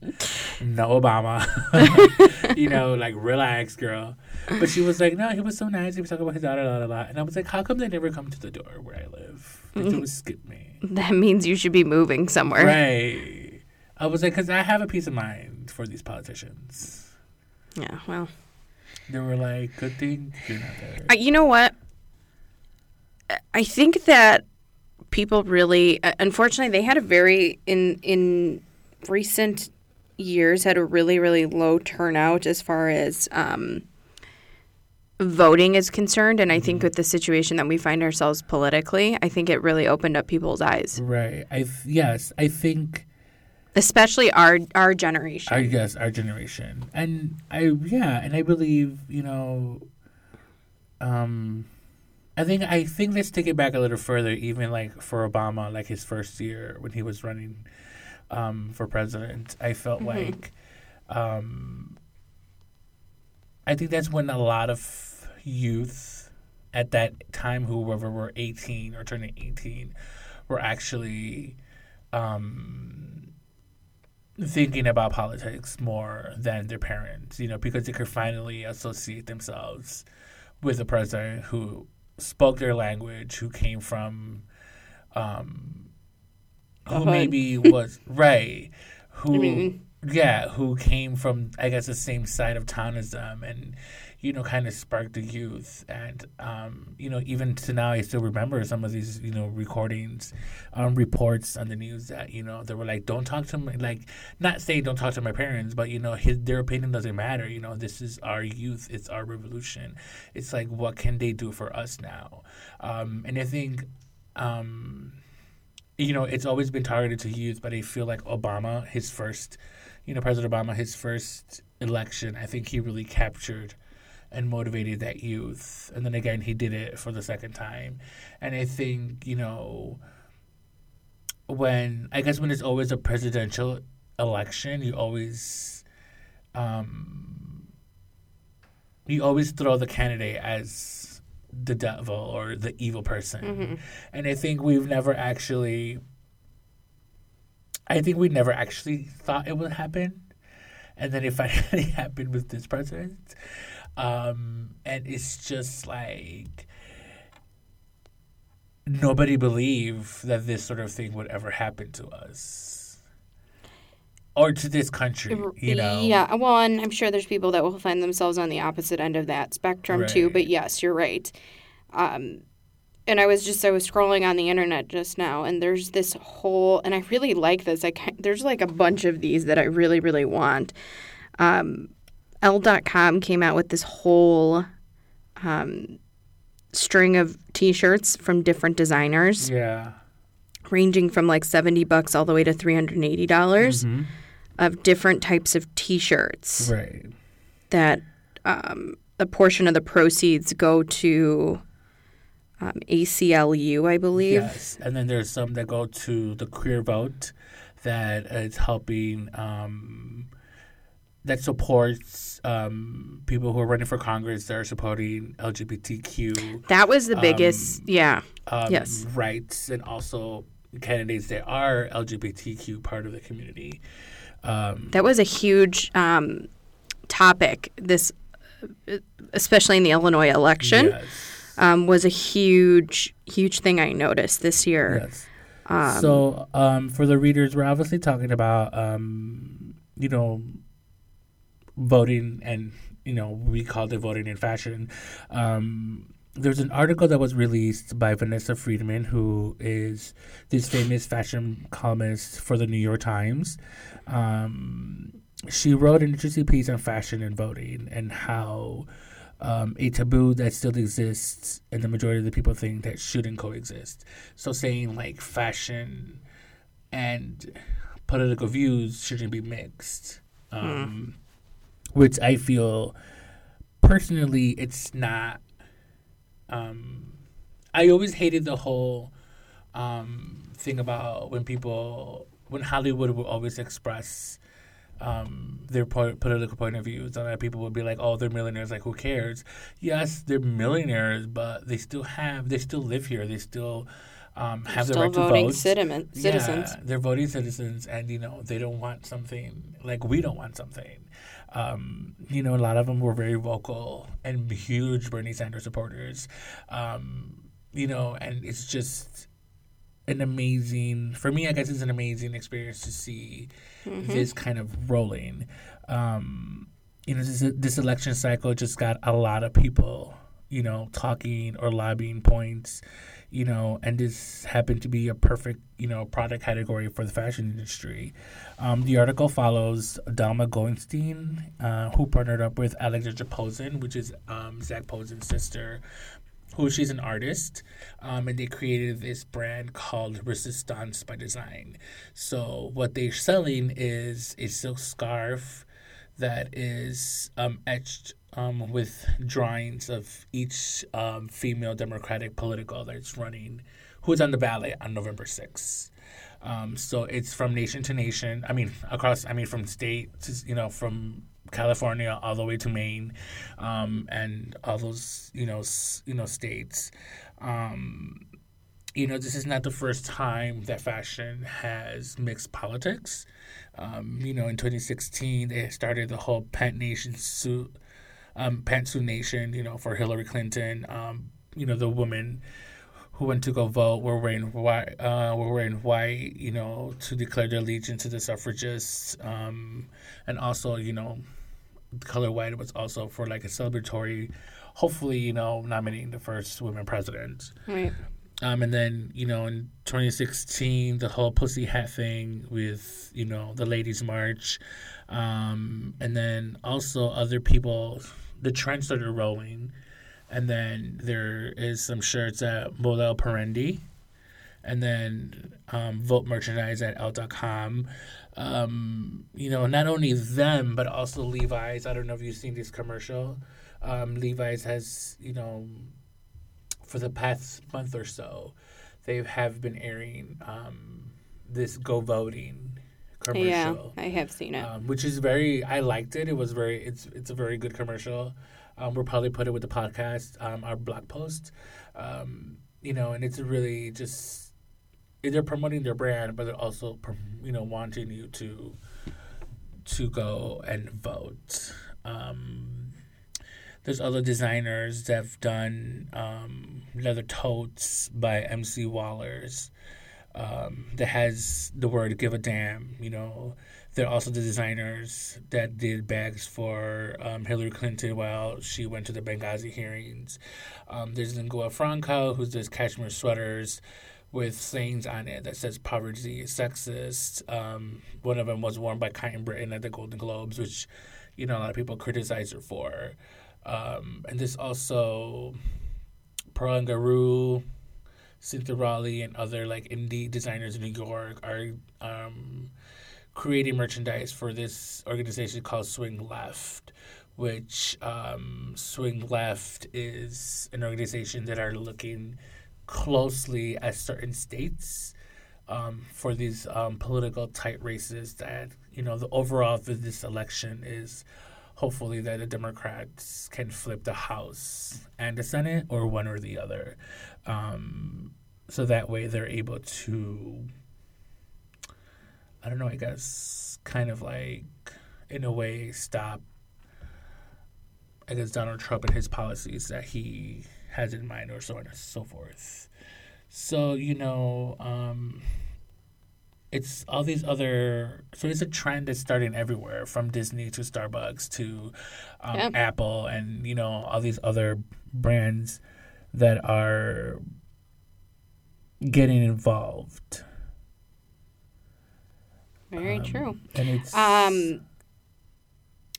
no Obama. (laughs) you know, like relax, girl." But she was like, "No, he was so nice. He was talking about his daughter, la la la." And I was like, "How come they never come to the door where I live? Like, they would skip me." That means you should be moving somewhere. Right. I was like, because I have a peace of mind for these politicians. Yeah. Well, They were like, good thing you're not there. I, you know what? I- think that people really, uh, unfortunately, they had a very in in recent years had a really, really low turnout as far as um, voting is concerned. And I think with the situation that we find ourselves politically, I think it really opened up people's eyes, Right. I yes, I think especially our our generation. I guess our generation. And I yeah, and I believe, you know um I think I think let's take it back a little further, even like for Obama, like his first year when he was running um for president. I felt like um I think that's when a lot of youth at that time, whoever were 18 or turning 18, were actually um, thinking about politics more than their parents, you know, because they could finally associate themselves with a president who spoke their language, who came from, um, who maybe (laughs) was right, who I mean- yeah, who came from I guess the same side of town as them, and you know, kind of sparked the youth. And um, you know, even to now, I still remember some of these you know recordings, um, reports on the news that you know they were like, "Don't talk to my like," not saying don't talk to my parents, but you know, his their opinion doesn't matter. You know, this is our youth, it's our revolution. It's like, what can they do for us now? Um, and I think. Um, you know, it's always been targeted to youth, but I feel like Obama, his first, you know, President Obama, his first election, I think he really captured and motivated that youth. And then again, he did it for the second time. And I think, you know, when, I guess when it's always a presidential election, you always, um, you always throw the candidate as the devil or the evil person. And I think we've never actually, I think we never actually thought it would happen. And then it (laughs) finally happened with this president. Um, and it's just like nobody believed that this sort of thing would ever happen to us or to this country, you know? Yeah, well, and I'm sure there's people that will find themselves on the opposite end of that spectrum too. But yes, you're right. Um, and I was just I was scrolling on the internet just now, and there's this whole, and I really like this. I there's like a bunch of these that I really really want. Um, L.com came out with this whole um, string of T-shirts from different designers, Yeah. ranging from like seventy bucks all the way to three hundred and eighty dollars of different types of T-shirts Right. that um, a portion of the proceeds go to um, ACLU, I believe. Yes, and then there's some that go to the queer vote that is helping um, that supports um, people who are running for Congress that are supporting LGBTQ That was the biggest, yeah. um, Yes. rights and also candidates that are LGBTQ part of the community. Um, That was a huge um, topic. This, especially in the Illinois election, yes, um, was a huge, huge thing I noticed this year. yes. so um, for the readers, we're obviously talking about um, you know voting and you know we called it voting in fashion. Um, there's an article that was released by vanessa friedman who is this famous fashion columnist for the new york times. Um, she wrote an interesting piece on fashion and voting and how um, a taboo that still exists and the majority of the people think that shouldn't coexist. So saying like fashion and political views shouldn't be mixed. Um, which I feel personally it's not. Um, I always hated the whole um, thing about when people when Hollywood would always express um, their po- political point of views, and that people would be like, "Oh, they're millionaires. Like, who cares?" Yes, they're millionaires, but they still have they still live here. They still um, have the Still right to voting vote. citizen, citizens. Yeah, they're voting citizens, and you know they don't want something like we don't want something. Um, you know, a lot of them were very vocal and huge Bernie Sanders supporters. Um, you know, and it's just an amazing for me. I guess it's an amazing experience to see this kind of rolling. Um, you know, this this election cycle just got a lot of people, you know, talking or lobbying points you know, and this happened to be a perfect, you know, product category for the fashion industry. Um, the article follows Dalma Goenstein, uh, who partnered up with Alexandra Posen, which is um, Zac Posen's sister, who she's an artist, um, and they created this brand called Resistance by Design. So what they're selling is a silk scarf that is um, etched um, with drawings of each um, female Democratic political that's running, who's on the ballot on November 6th. Um, so it's from nation to nation. I mean, across. I mean, from state to you know, from California all the way to Maine, um, and all those you know, s- you know, states. Um, you know, this is not the first time that fashion has mixed politics. Um, you know, in 2016, they started the whole Pant Nation suit um, Pantsuit Nation, you know, for Hillary Clinton. Um, you know, the women who went to go vote were wearing white, uh, were wearing white, you know, to declare their allegiance to the suffragists. Um, and also, you know, the color white was also for like a celebratory, hopefully, you know, nominating the first women president. Right. Um, and then, you know, in 2016, the whole pussy hat thing with, you know, the Ladies March. Um, and then also other people, the trend started rolling. And then there is some shirts at Moda Operandi. And then um, Vote merchandise at L.com. Um, you know, not only them, but also Levi's. I don't know if you've seen this commercial. Um, Levi's has, you know, for the past month or so, they have been airing um, this Go Voting commercial. Yeah, I have seen it. Um, which is very. I liked it. It was very. It's it's a very good commercial. Um, we'll probably put it with the podcast, um, our blog post. Um, you know, and it's really just they're promoting their brand, but they're also you know wanting you to to go and vote. Um, there's other designers that have done um, leather totes by MZ Wallace um, that has the word "give a damn." You know, they're also the designers that did bags for um, Hillary Clinton while she went to the Benghazi hearings. Um, there's Lingua Franca, who does cashmere sweaters with sayings on it that says "poverty is sexist." Um, one of them was worn by Kylie Britton at the Golden Globes, which you know a lot of people criticize her for. Um, and there's also Pearl and Garou, Cynthia Rowley, and other like indie designers in New York are um, creating merchandise for this organization called Swing Left, which um, Swing Left is an organization that are looking closely at certain states um, for these um, political tight races that you know the overall of this election is hopefully that the Democrats can flip the House and the Senate or one or the other. Um, so that way they're able to, I don't know, I guess, kind of like, in a way, stop, I guess, Donald Trump and his policies that he has in mind or so on and so forth. So, you know, um, it's all these other so it's a trend that's starting everywhere from disney to starbucks to um, Yep. apple and you know all these other brands that are getting involved Very Um, true. and it's Um,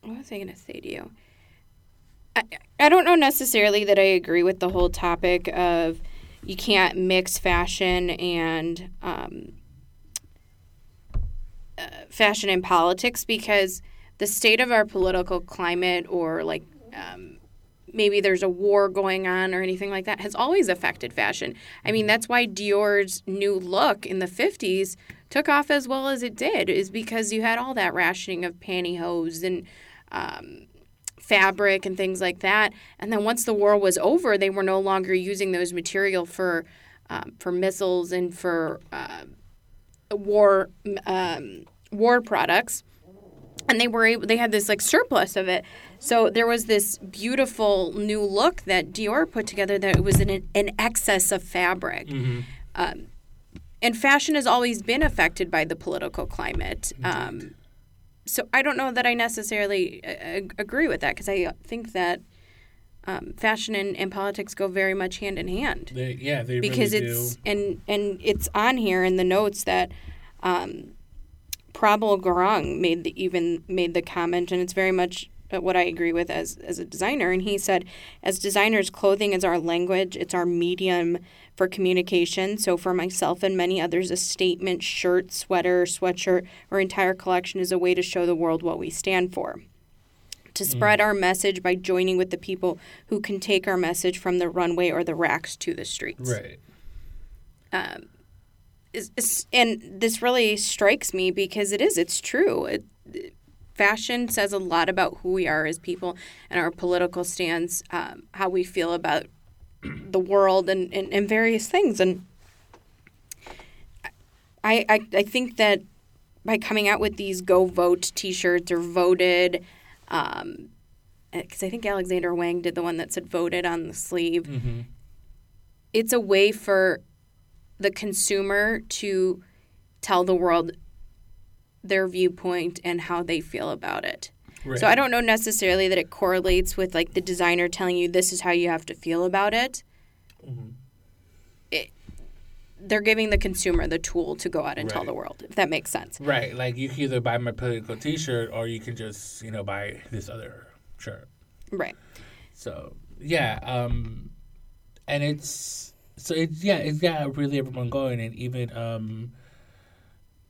what was I going to say to you? I, I don't know necessarily that I agree with the whole topic of you can't mix fashion and um, fashion and politics because the state of our political climate or like um, maybe there's a war going on or anything like that has always affected fashion. I mean, that's why Dior's new look in the 50s took off as well as it did, is because you had all that rationing of pantyhose and um, fabric and things like that. And then once the war was over, they were no longer using those material for um, for missiles and for uh, war um, war products and they were able they had this like surplus of it. So there was this beautiful new look that dior put together that it was an, an excess of fabric. Um, and fashion has always been affected by the political climate. Um, so i don't know that i necessarily uh, agree with that because i think that um, fashion and, and politics go very much hand in hand They, yeah, they because really it's do. and and it's on here in the notes that um, Prabal Gurung made the, even made the comment, and it's very much uh, what I agree with as as a designer. And he said, as designers, clothing is our language; it's our medium for communication. So for myself and many others, a statement, shirt, sweater, sweatshirt, or entire collection is a way to show the world what we stand for. To spread our message by joining with the people who can take our message from the runway or the racks to the streets. Right. is, and this really strikes me because it is it's true. It, fashion says a lot about who we are as people and our political stance um, how we feel about (clears throat) the world and, and, and various things. And I, I i think that by coming out with these go vote t-shirts or voted um because i think alexander wang did the one that said voted on the sleeve Mm-hmm. it's a way for the consumer to tell the world their viewpoint and how they feel about it. Right. So I don't know necessarily that it correlates with like the designer telling you this is how you have to feel about it. Mm-hmm. They're giving the consumer the tool to go out and tell the world, if that makes sense. Right. Like you can either buy my political T-shirt or you can just you know buy this other shirt. Right. So yeah, um, and it's so it's yeah, it's got really everyone going, and even um,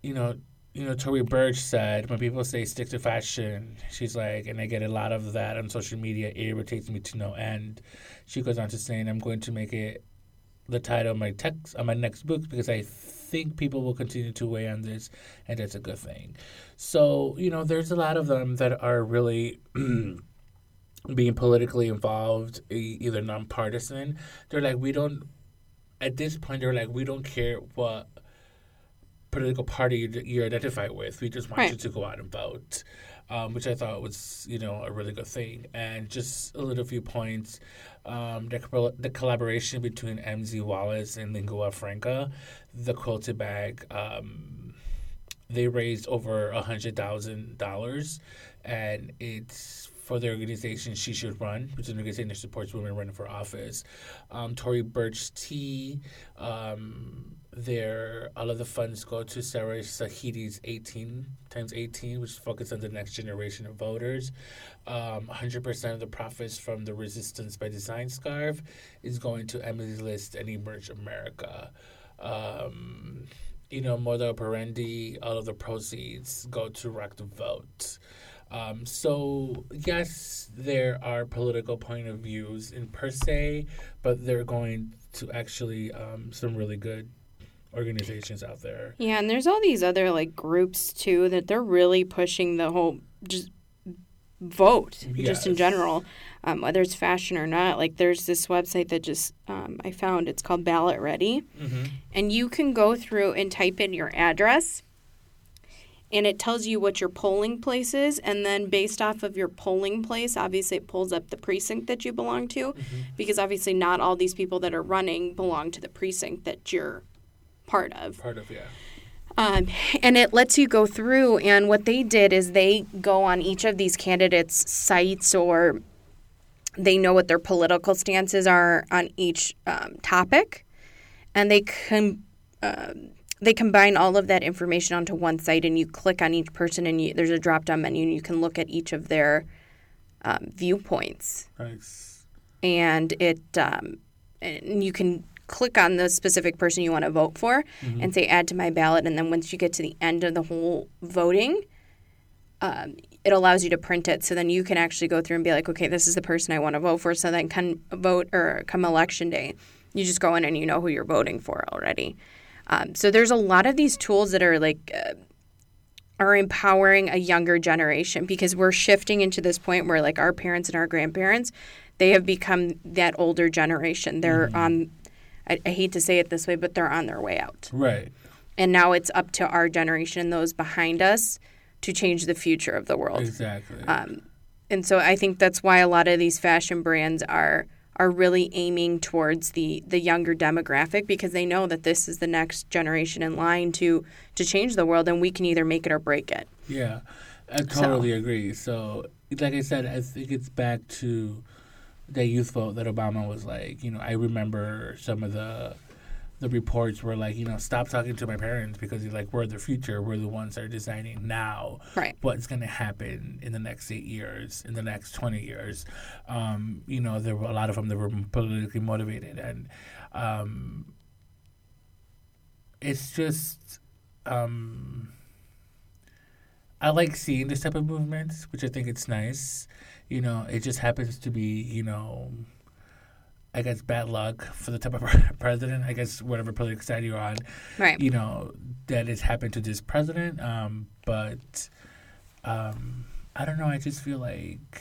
you know, you know, Tory Burch said when people say stick to fashion, she's like, and I get a lot of that on social media. It irritates me to no end. She goes on to saying, I'm going to make it the title of my text on my next book because I think people will continue to weigh on this, and that's a good thing. So you know, there's a lot of them that are really. (clears throat) being politically involved, either nonpartisan, they're like, we don't. At this point, they're like, we don't care what political party you, you identify with. We just want Right. you to go out and vote, um, which I thought was, you know, a really good thing. And just a little few points. Um, the, the collaboration between MZ Wallace and Lingua Franca, the quilted bag, um, they raised over a hundred thousand dollars, and it's for the organization She Should Run, which is an organization that supports women running for office. Um, Tory Burch Tea, um, their all of the funds go to Sarah Sahidi's 18 times 18, which focuses on the next generation of voters. Um, 100% of the profits from the Resistance by Design scarf is going to Emily's List and Emerge America. Um, you know, Moda Operandi, all of the proceeds go to Rock the Vote. Um, so yes, there are political point of views in per se, but they're going to actually um, some really good organizations out there. Yeah, and there's all these other like groups too that they're really pushing the whole just vote just in general, um, whether it's fashion or not. Like there's this website that just um, I found. It's called Ballot Ready, Mm-hmm. and you can go through and type in your address. And it tells you what your polling place is, and then based off of your polling place, obviously it pulls up the precinct that you belong to, because obviously not all these people that are running belong to the precinct that you're part of. Part of yeah. Um, and it lets you go through. And what they did is they go on each of these candidates' sites or they know what their political stances are on each um, topic. And they com- um, they combine all of that information onto one site, and you click on each person, and you, there's a drop down menu, and you can look at each of their um, viewpoints Nice. and it um, and you can click on the specific person you want to vote for and say add to my ballot and then once you get to the end of the whole voting um, it allows you to print it. So then you can actually go through and be like okay this is the person i want to vote for. So then come vote or come election day you just go in and you know who you're voting for already. Um, so there's a lot of these tools that are like uh, are empowering a younger generation because we're shifting into this point where like our parents and our grandparents they have become that older generation. They're on I, I hate to say it this way but they're on their way out Right. and now it's up to our generation and those behind us to change the future of the world Exactly. um, and so I think that's why a lot of these fashion brands are are really aiming towards the the younger demographic because they know that this is the next generation in line to to change the world and we can either make it or break it. Yeah, I totally agree. So, like I said, I think it's back to the youth vote that Obama was like, you know, I remember some of the the reports were like, you know, stop talking to my parents because you're like, we're the future. We're the ones that are designing now Right. what's going to happen in the next eight years, in the next 20 years. Um, you know, there were a lot of them that were politically motivated. And um, it's just, um, I like seeing this type of movement, which I think it's nice. You know, it just happens to be, you know, I guess bad luck for the type of (laughs) president. I guess whatever political side you're on, Right. you know that has happened to this president. Um, but um, I don't know. I just feel like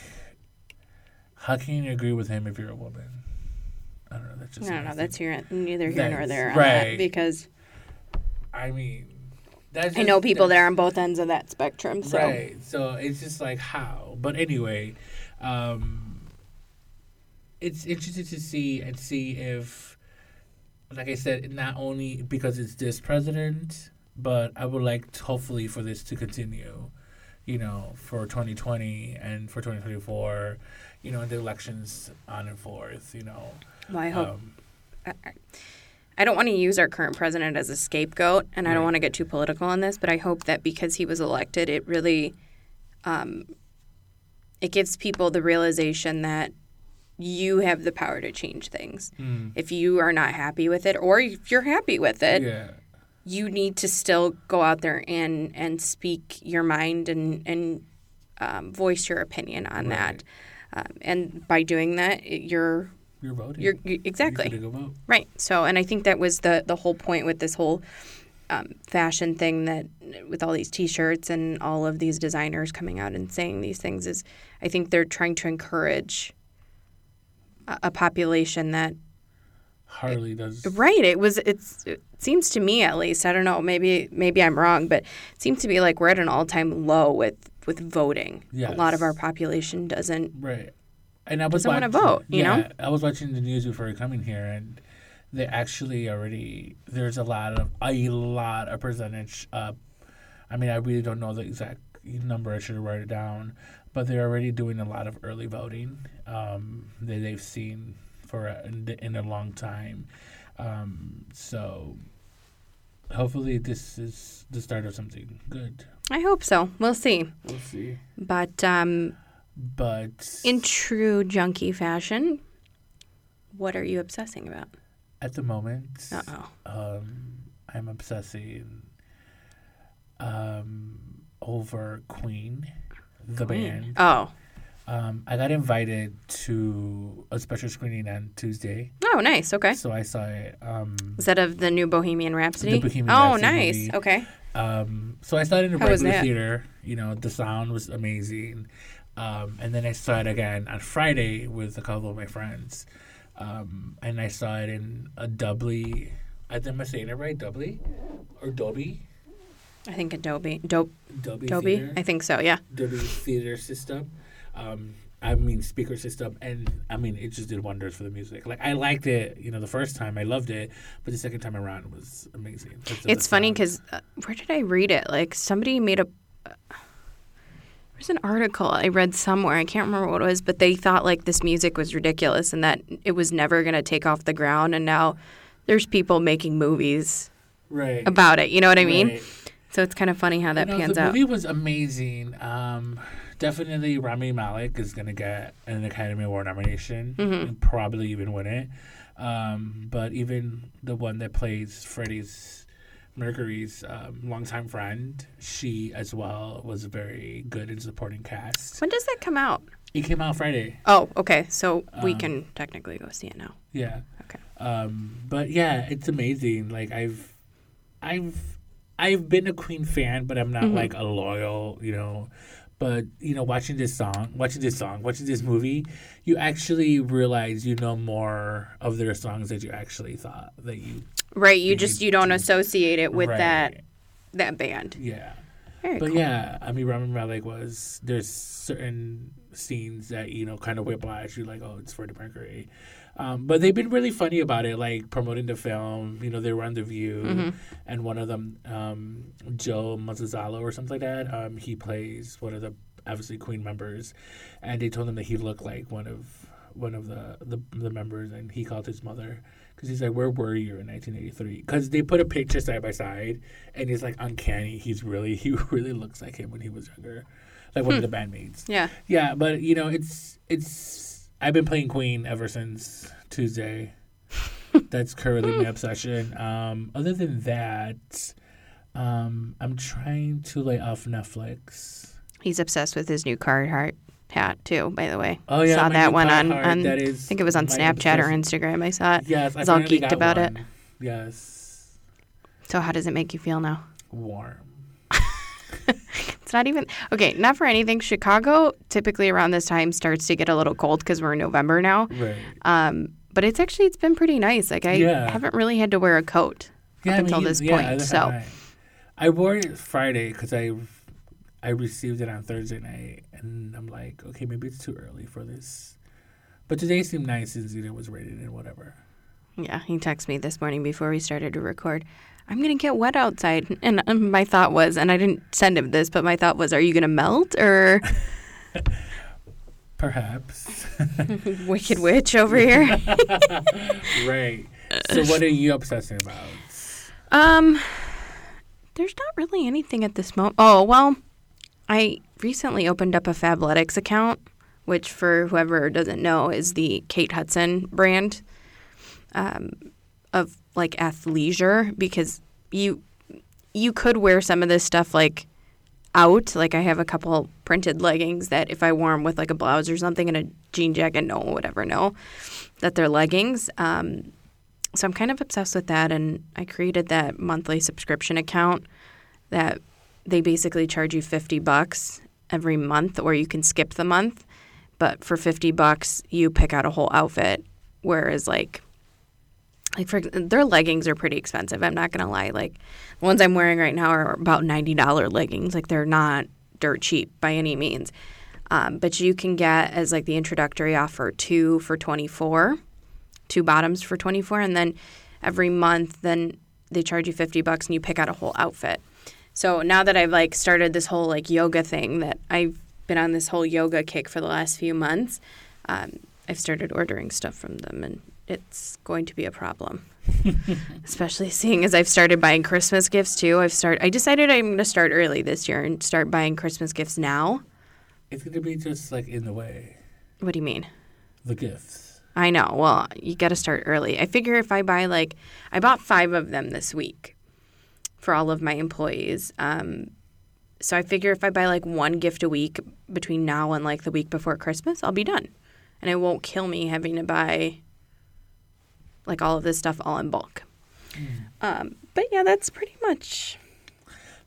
how can you agree with him if you're a woman? I don't know. That's just No, no, that's here, neither here nor there right. because I mean, that's I know people that are on both ends of that spectrum. So Right. So it's just like how. But anyway, um, it's interesting to see and see if, like I said, not only because it's this president, but I would like to, hopefully for this to continue. You know, for 2020 and for 2024, you know, and the elections on and forth. You know, well, I hope um, I- don't want to use our current president as a scapegoat, and I don't want to get too political on this, but I hope that because he was elected, it really, um, it gives people the realization that you have the power to change things. mm, If you are not happy with it, or if you're happy with it, yeah, you need to still go out there and and speak your mind and and um, voice your opinion on that. Um, and by doing that, it- you're you're voting. you're you- You exactly. get to go vote. Right. So, and I think that was the the whole point with this whole um, fashion thing that with all these T-shirts and all of these designers coming out and saying these things is, I think they're trying to encourage a, a population that Harley does. right. It was. It's. It seems to me, at least. I don't know. Maybe maybe I'm wrong, but it seems to be like we're at an all time low with with voting. A lot of our population doesn't. Right. And I was Doesn't wanna watching- vote, you yeah, know? I was watching the news before coming here, and they actually already there's a lot of a lot of percentage up. I mean, I really don't know the exact number. I should have write it down, but they're already doing a lot of early voting um, that they've seen for a, in, in a long time. Um, so hopefully, this is the start of something good. I hope so. We'll see. We'll see. But um, But in true junkie fashion, what are you obsessing about? At the moment, um, I'm obsessing um, over Queen, the band. Oh. Um, I got invited to a special screening on Tuesday, Oh, nice. Okay. so I saw it. Um, Is that of the new Bohemian Rhapsody? The Bohemian oh, Rhapsody nice. movie. Okay. um, so I saw it in a regular theater. You know, the sound was amazing. Um, and then I saw it again on Friday with a couple of my friends. Um, and I saw it in a doubly. I think I'm saying it right, doubly or Dolby. I think Adobe. Dope. Dolby. Theater. I think so. Yeah. Dolby theater system. Um, I mean speaker system, and I mean it just did wonders for the music. Like I liked it, you know, the first time I loved it, but the second time around was amazing. Because of the It's funny because uh, where did I read it? Like somebody made a. Uh, there's an article I read somewhere. I can't remember what it was, but they thought like this music was ridiculous and that it was never going to take off the ground. And now there's people making movies right about it. You know what I mean? Right. So it's kind of funny how that You know, pans the out. The movie was amazing. Um, definitely, Rami Malek is gonna get an Academy Award nomination Mm-hmm. and probably even win it. Um, but even the one that plays Freddie's Mercury's um, longtime friend, she as well was very good in supporting cast. When does that come out? It came out Friday. Oh, okay. So we Um, can technically go see it now. Yeah. Okay. Um, but yeah, it's amazing. Like I've, I've, I've been a Queen fan, but I'm not Mm-hmm. like a loyal, you know. But you know, watching this song, watching this song, watching this movie, you actually realize you know more of their songs that you actually thought that you. Right. You just you don't associate it with Right. that that band. Yeah. Very But cool. yeah, I mean, Rami Malek was there's certain scenes that you know kind of whiplash. You're like, oh, it's Freddie Mercury. Um, but they've been really funny about it, like promoting the film. You know, they were on The View, Mm-hmm. and one of them, um, Joe Mazzazalo or something like that, um, he plays one of the obviously Queen members, and they told him that he looked like one of one of the the, the members, and he called his mother because he's like, "Where were you in 1983?" Because they put a picture side by side, and he's like uncanny. He's really (laughs) he really looks like him when he was younger, like one of the bandmates. Yeah. Yeah, but you know, it's it's. I've been playing Queen ever since Tuesday. (laughs) That's currently my obsession. (laughs) Um, other than that, um, I'm trying to lay off Netflix. He's obsessed with his new Carhartt hat too. By the way, Oh yeah, saw that one on, on that I think it was on Snapchat or. Instagram. I saw it. Yes, I was all geeked about it. Yes, So how does it make you feel now? warm. (laughs) It's not even okay. Not for anything. Chicago typically around this time starts to get a little cold because we're in November now. Right. Um, but it's actually it's been pretty nice. Like I Yeah. haven't really had to wear a coat Yeah, up I mean, until this yeah, point. So I. I wore it Friday because I I received it on Thursday night, and I'm like, okay, maybe it's too early for this. But today seemed nice since it was rated and whatever. yeah, he texted me this morning before we started to record. I'm gonna get wet outside, and um, my thought was, and I didn't send him this, but my thought was, are you gonna melt or (laughs) Perhaps. (laughs) wicked witch over here? (laughs) right. So what are you obsessing about? Um, there's not really anything at this moment. Oh well, I recently opened up a Fabletics account, which for whoever doesn't know is the Kate Hudson brand um, of like athleisure because you you could wear some of this stuff like out. Like I have a couple printed leggings that if I wore them with like a blouse or something and a jean jacket, no one would ever know that they're leggings. Um, so I'm kind of obsessed with that, and I created that monthly subscription account that they basically charge you 50 bucks every month, or you can skip the month. But for 50 bucks, you pick out a whole outfit. Whereas, like, like for their leggings are pretty expensive. I'm not gonna lie. Like the ones I'm wearing right now are about ninety dollar leggings. Like they're not dirt cheap by any means. Um, but you can get as like the introductory offer two for twenty four, two bottoms for twenty four, and then every month then they charge you fifty bucks and you pick out a whole outfit. So now that I've like started this whole like yoga thing that I've been on this whole yoga kick for the last few months, um, I've started ordering stuff from them and it's going to be a problem. (laughs) Especially seeing as I've started buying Christmas gifts too. I've start I decided I'm going to start early this year and start buying Christmas gifts now. It's gonna be just like in the way. What do you mean? The gifts. I know. Well, you got to start early. I figure if I buy like I bought 5 of them this week for all of my employees. Um so I figure if I buy like one gift a week between now and like the week before Christmas, I'll be done. And it won't kill me having to buy like all of this stuff all in bulk. Um, but yeah, that's pretty much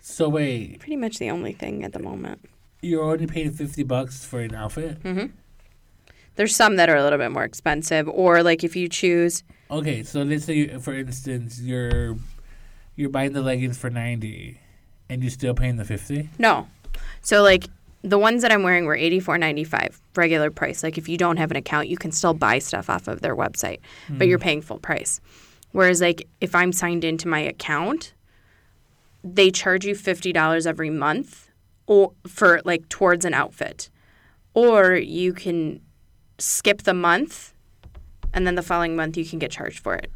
So wait, pretty much the only thing at the moment. you're only paying fifty bucks for an outfit? Mm-hmm. There's some that are a little bit more expensive, or like if you choose, Okay, so let's say, you, for instance, you're you're buying the leggings for ninety, and you're still paying the fifty. no. So like the ones that I'm wearing were eighty four ninety five regular price. Like if you don't have an account, you can still buy stuff off of their website, but you're paying full price. Whereas like if I'm signed into my account, they charge you fifty dollars every month, or for like towards an outfit, or you can skip the month, and then the following month you can get charged for it.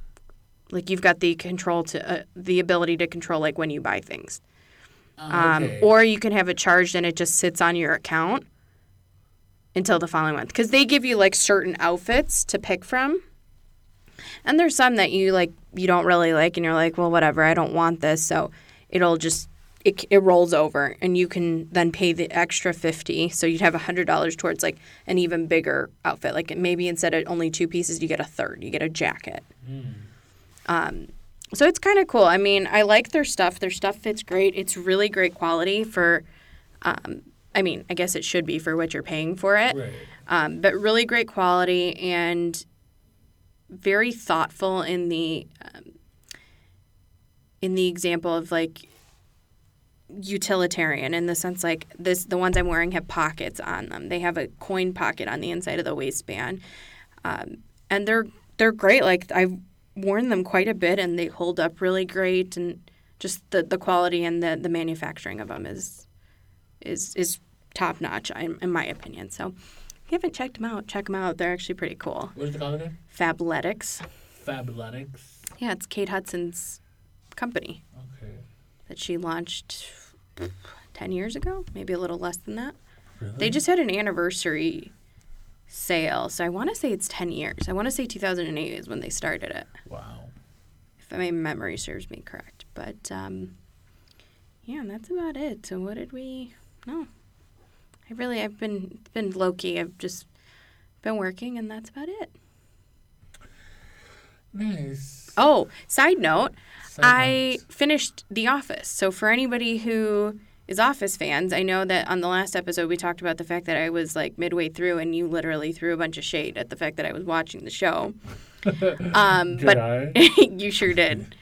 Like you've got the control to uh, the ability to control like when you buy things. Um, okay. Or you can have it charged and it just sits on your account until the following month. Because they give you like certain outfits to pick from. And there's some that you like you don't really like and you're like, well, whatever, I don't want this. So it'll just it, it rolls over and you can then pay the extra 50 so you'd have $100 towards like an even bigger outfit like maybe instead of only two pieces you get a third you get a jacket um, so it's kind of cool. I mean, I like their stuff. Their stuff fits great. It's really great quality for. Um, I mean, I guess it should be for what you're paying for it. right. Um, but really great quality and very thoughtful in the um, in the example of like utilitarian in the sense like this the ones I'm wearing have pockets on them. They have a coin pocket on the inside of the waistband, um, and they're they're great. Like I've worn them quite a bit, and they hold up really great. And just the, the quality and the, the manufacturing of them is is is top notch in, in my opinion. So if you haven't checked them out, check them out. They're actually pretty cool. What is it called again? Fabletics. Fabletics. Yeah, it's Kate Hudson's company Okay. that she launched 10 years ago, maybe a little less than that. Really? They just had an anniversary sale, so I want to say it's 10 years. I want to say 2008 is when they started it, Wow. if my memory serves me correct. But um, yeah, and that's about it. So what did we? No, I really I've been been low key. I've just been working, and that's about it. Nice. Oh, side note, Side I finished The Office. So for anybody who is Office fans, I know that on the last episode we talked about the fact that I was like midway through and you literally threw a bunch of shade at the fact that I was watching the show. (laughs) Um, Did but I? (laughs) you sure did.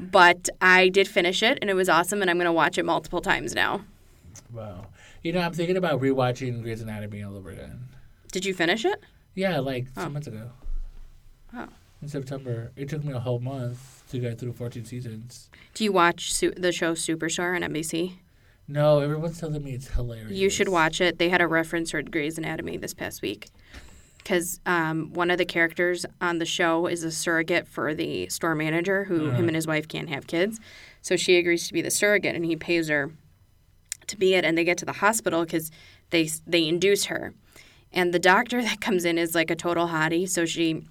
But I did finish it and it was awesome and I'm going to watch it multiple times now. Wow. You know, I'm thinking about rewatching Grey's Anatomy all over again. Did you finish it? Yeah, like two Oh. months ago. Oh. In September. It took me a whole month to get through 14 seasons. Do you watch su- the show Superstore on NBC? No, everyone's telling me it's hilarious. You should watch it. They had a reference for Grey's Anatomy this past week. Because um, one of the characters on the show is a surrogate for the store manager who him and his wife can't have kids. So she agrees to be the surrogate and he pays her to be it. And they get to the hospital because they, they induce her. And the doctor (laughs) that comes in is like a total hottie. So she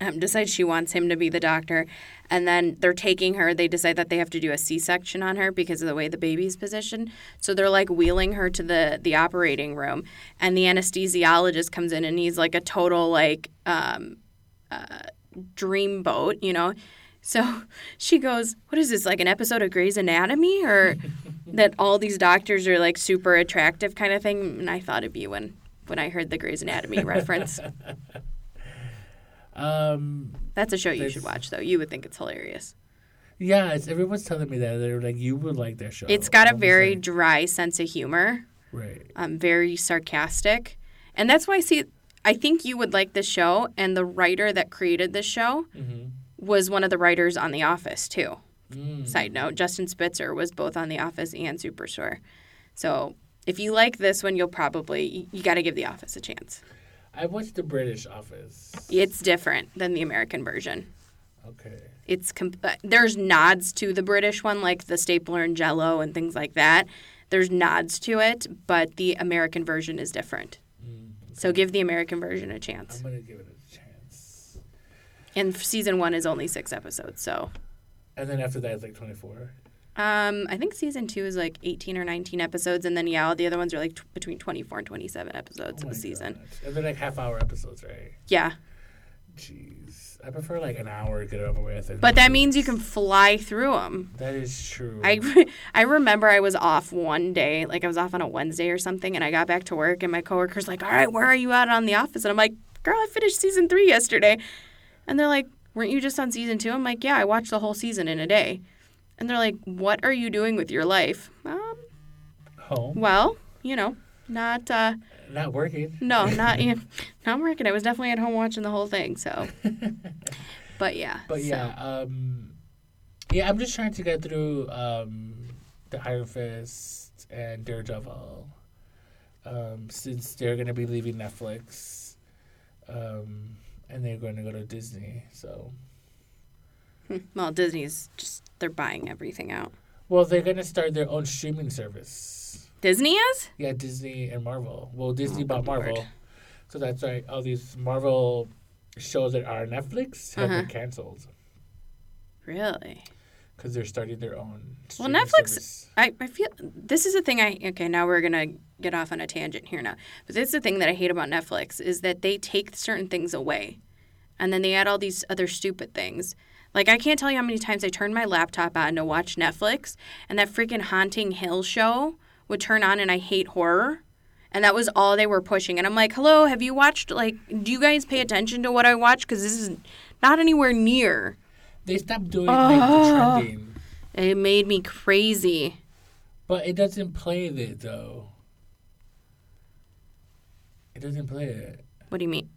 um, decides she wants him to be the doctor. And then they're taking her. They decide that they have to do a C section on her because of the way the baby's positioned. So they're like wheeling her to the, the operating room. And the anesthesiologist comes in and he's like a total like um, uh, dreamboat, you know? So (laughs) she goes, What is this, like an episode of Grey's Anatomy? Or (laughs) that all these doctors are like super attractive kind of thing? And I thought it'd be when, when I heard the Grey's Anatomy (laughs) reference. Um, That's a show you should watch, though. You would think it's hilarious. yeah, it's, everyone's telling me that. They're like, you would like that show. It's got a very like, dry sense of humor, right. um, very sarcastic. And that's why, see, I think you would like this show. And the writer that created this show Mm-hmm. was one of the writers on The Office, too. Mm. Side note Justin Spitzer was both on The Office and Superstore. So if you like this one, you'll probably, you, you got to give The Office a chance. I watched the British Office. It's different than the American version. Okay. it's com- uh, there's nods to the British one, like the stapler and Jello and things like that. There's nods to it, but the American version is different. Mm. So give the American version a chance. I'm gonna give it a chance. And season one is only six episodes, so And then after that, it's like 24. Um, I think season two is like 18 or 19 episodes, and then yeah, all the other ones are like t- between 24 and 27 episodes Oh of a season. And they're like half hour episodes, right? Yeah, Jeez. I prefer like an hour to get it over with. but that means you can fly through them. That is true. I, I remember I was off one day, like I was off on a Wednesday or something, and I got back to work, and my coworker's like, "All right, where are you at on the office?" And I'm like, "Girl, I finished season three yesterday," and they're like, "Weren't you just on season two? I'm like, "Yeah, I watched the whole season in a day," and they're like, "What are you doing with your life?" Um, Home. well, you know, not uh, Not working. no, (laughs) not yeah, not working. I was definitely at home watching the whole thing, so. (laughs) But yeah, But so- yeah, um, yeah, I'm just trying to get through um, the Iron Fist and Daredevil, um, since they're gonna be leaving Netflix, um, and they're going to go to Disney. So, (laughs) well, Disney's just they're buying everything out. well, they're gonna start their own streaming service. Disney is. Yeah, Disney and Marvel. Well, Disney Oh, bought Marvel, lord. so that's right. All these Marvel shows that are on Netflix have Uh-huh. been canceled Really? because they're starting their own. Well, Netflix- service. I, I feel this is the thing I okay now we're gonna get off on a tangent here now but this is the thing that I hate about Netflix is that they take certain things away and then they add all these other stupid things like I can't tell you how many times I turned my laptop on to watch Netflix and that freaking Haunting Hill show would turn on and I hate horror and that was all they were pushing and I'm like hello have you watched like do you guys pay attention to what I watch because this is not anywhere near They stopped doing like the Oh. trending, it made me crazy but it doesn't play it though. It doesn't play it. what do you mean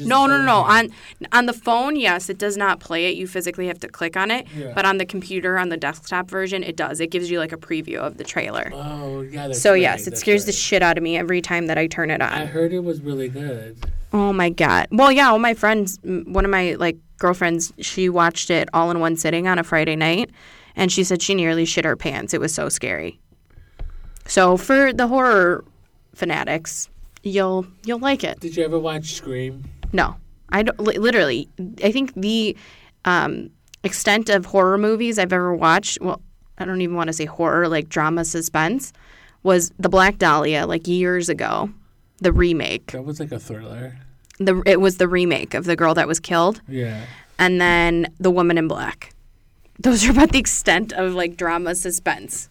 No, no, no, no. On on the phone, yes, it does not play it. You physically have to click on it. Yeah. But on the computer, on the desktop version, it does. It gives you like a preview of the trailer. Oh, yeah. So right, yes, it scares the shit out of me every time that I turn it on. I heard it was really good. Oh my god. Well, yeah, all my friends, one of my like girlfriends, she watched it all in one sitting on a Friday night, and she said she nearly shit her pants. It was so scary. So for the horror fanatics, you'll you'll like it. Did you ever watch Scream? No, I don't. Li- literally, I think the um, extent of horror movies I've ever watched. Well, I don't even want to say horror, like drama suspense, was the Black Dahlia, like years ago, the remake. That was like a thriller. The it was the remake of the girl that was killed, Yeah. and then the Woman in Black. Those are about the extent of like drama suspense.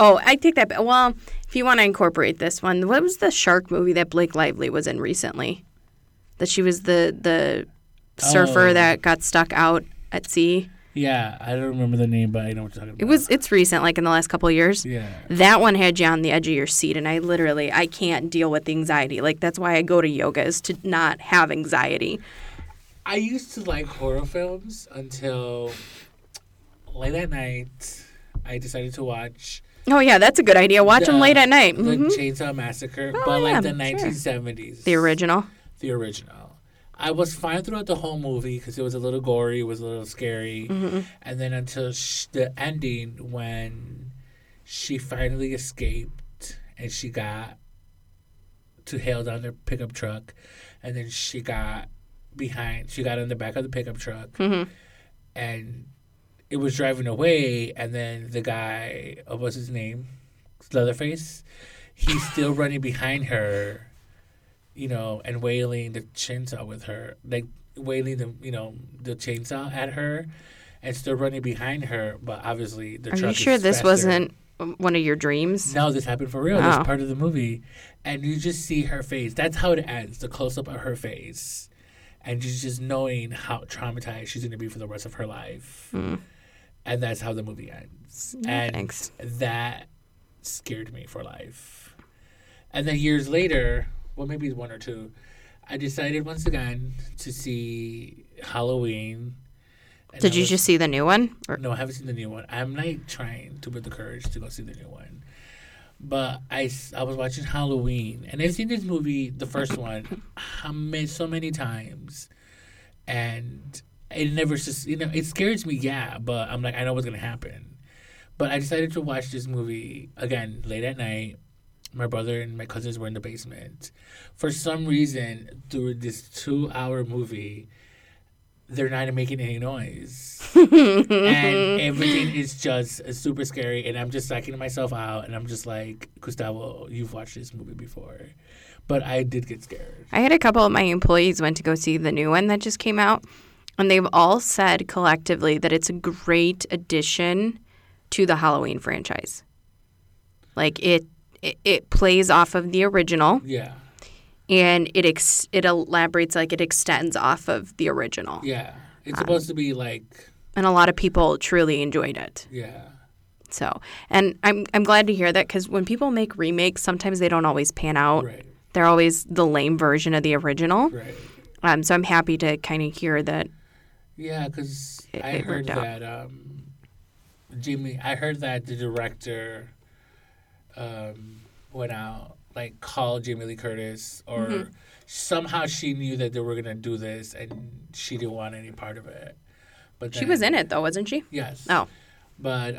Oh, I take that. back. Well, if you want to incorporate this one, what was the shark movie that Blake Lively was in recently? That she was the the surfer Oh. that got stuck out at sea. Yeah, I don't remember the name, but I know what you're talking about. It was it's recent, like in the last couple of years. Yeah. That one had you on the edge of your seat, and I literally I can't deal with the anxiety. Like that's why I go to yoga is to not have anxiety. I used to like horror films until late at night. I decided to watch Oh yeah, that's a good idea. Watch them late at night. the hmm Chainsaw Massacre, Oh, but yeah, like the sure. 1970s. The original. the original. I was fine throughout the whole movie because it was a little gory, it was a little scary, Mm-hmm. and then until sh- the ending when she finally escaped and she got to hail down their pickup truck, and then she got behind, she got in the back of the pickup truck, Mhm. and it was driving away, and then the guy, uh, what's his name, Leatherface, he's still running behind her you know, and wailing the chainsaw with her, like wailing the you know the chainsaw at her, and still running behind her. But obviously, the Are truck you is sure this faster. wasn't one of your dreams? No, this happened for real. Oh. This part of the movie, and you just see her face. That's how it ends. The close up of her face, and she's just knowing how traumatized she's going to be for the rest of her life, Hmm. And that's how the movie ends. No, and thanks. that scared me for life. And then years later, well, maybe one or two, I decided once again to see Halloween. Did I you was- just see the new one? Or, No, I haven't seen the new one. I'm like trying to put the courage to go see the new one. But I, I was watching Halloween, and I've seen this movie, the first one, (laughs) so many times, and it never just you know it scares me, yeah. But I'm like I know what's gonna happen. But I decided to watch this movie again late at night. My brother and my cousins were in the basement. For some reason, through this two-hour movie, they're not making any noise, (laughs) and everything is just uh, super scary. And I'm just psyching myself out, and I'm just like, Gustavo, you've watched this movie before, but I did get scared. I had a couple of my employees went to go see the new one that just came out, and they've all said collectively that it's a great addition to the Halloween franchise. Like it, it, it plays off of the original, Yeah, and it ex- it elaborates like it extends off of the original, yeah. It's supposed to be like, and a lot of people truly enjoyed it. yeah, So, and I'm I'm glad to hear that because when people make remakes, sometimes they don't always pan out. right, They're always the lame version of the original. right. Um, so I'm happy to kind of hear that. Yeah, because I it heard that um, Jimmy. I heard that the director um, went out like called Jamie Lee Curtis, or Mm-hmm. somehow she knew that they were gonna do this, and she didn't want any part of it. But She was in it though, wasn't she? Yes. Oh. But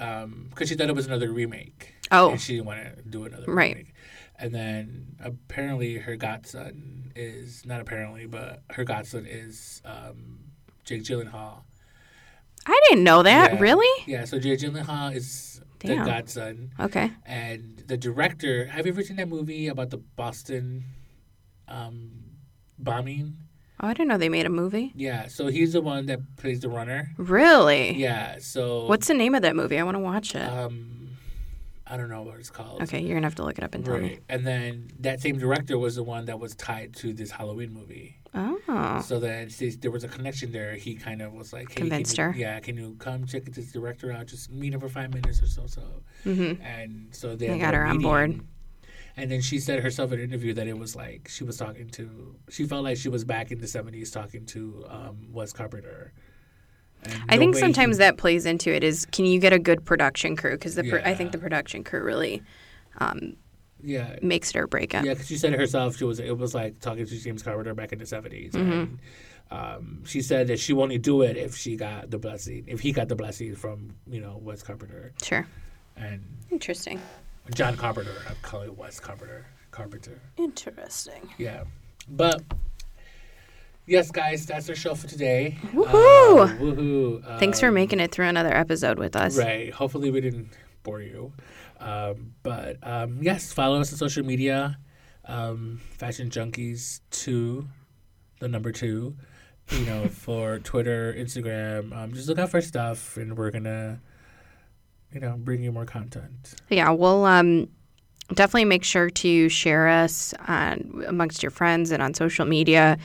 because she thought it was another remake. Oh. And she didn't want to do another Right. remake. And then apparently her godson is not apparently, but her godson is um, Jake Gyllenhaal. I didn't know that. Yeah. Really? Yeah, so Jake Gyllenhaal is Damn. the godson, Okay. and the director. Have you ever seen that movie about the Boston um, bombing? Oh, I didn't know they made a movie. Yeah, so he's the one that plays the runner. Really? Yeah, so What's the name of that movie? I want to watch it. um, I don't know what it's called. okay, you're gonna have to look it up and tell me. And then that same director was the one that was tied to this Halloween movie. Oh. So then there was a connection there. He kind of was like, hey, Convinced you, her. Yeah, can you come check this director out? Just meet him for five minutes or so. So, hmm and so they, They got her on board. And then she said herself in an interview that it was like she was talking to. She felt like she was back in the seventies talking to um, Wes Carpenter. And I think sometimes he- that plays into it. Is can you get a good production crew? Because the pro- I think the production crew really um, yeah makes it or break it. Yeah, because she said it herself. She was it was like talking to James Carpenter back in the 70s Mm-hmm. and um, she said that she would only do it if she got the blessing, if he got the blessing from you know Wes Carpenter Sure. and Interesting. John Carpenter. I'm calling it Wes Carpenter. Carpenter. Interesting. Yeah, but yes, guys, that's our show for today. Woohoo! Uh, woohoo! Thanks for Um, making it through another episode with us. Right. Hopefully, we didn't bore you. Um, but um, yes, follow us on social media. Um, Fashion Junkies two, the number two. You know, (laughs) for Twitter, Instagram. Um, just look out for stuff, and we're gonna, you know, bring you more content. Yeah, we'll um, definitely make sure to share us on, amongst your friends and on social media.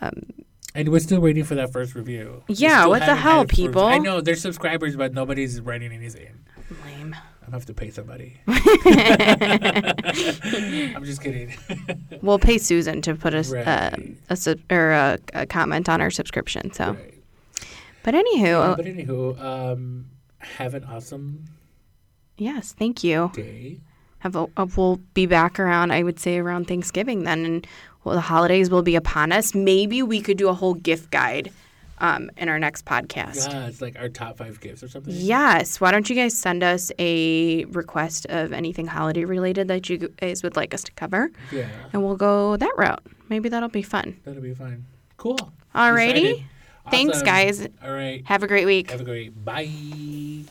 And we're still waiting for that first review. Yeah, what the hell, a people? I know they're subscribers, but nobody's writing anything. Lame. I'm gonna have to pay somebody. (laughs) (laughs) I'm just kidding. (laughs) We'll pay Susan to put us uh, Right. a sub- or a, a comment on our subscription. So, Right. but anywho, But anywho, um, have an awesome yes, thank you. day. Have a, a, we'll be back around. I would say around Thanksgiving then, and well, the holidays will be upon us. Maybe we could do a whole gift guide um, in our next podcast. Yeah, it's like our top five gifts or something. Yes. Why don't you guys send us a request of anything holiday related that you guys would like us to cover? Yeah, And we'll go that route. Maybe that'll be fun. that'll be fine. Cool. Alrighty. Decided. Thanks, guys. All right. Have a great week. Have a great bye.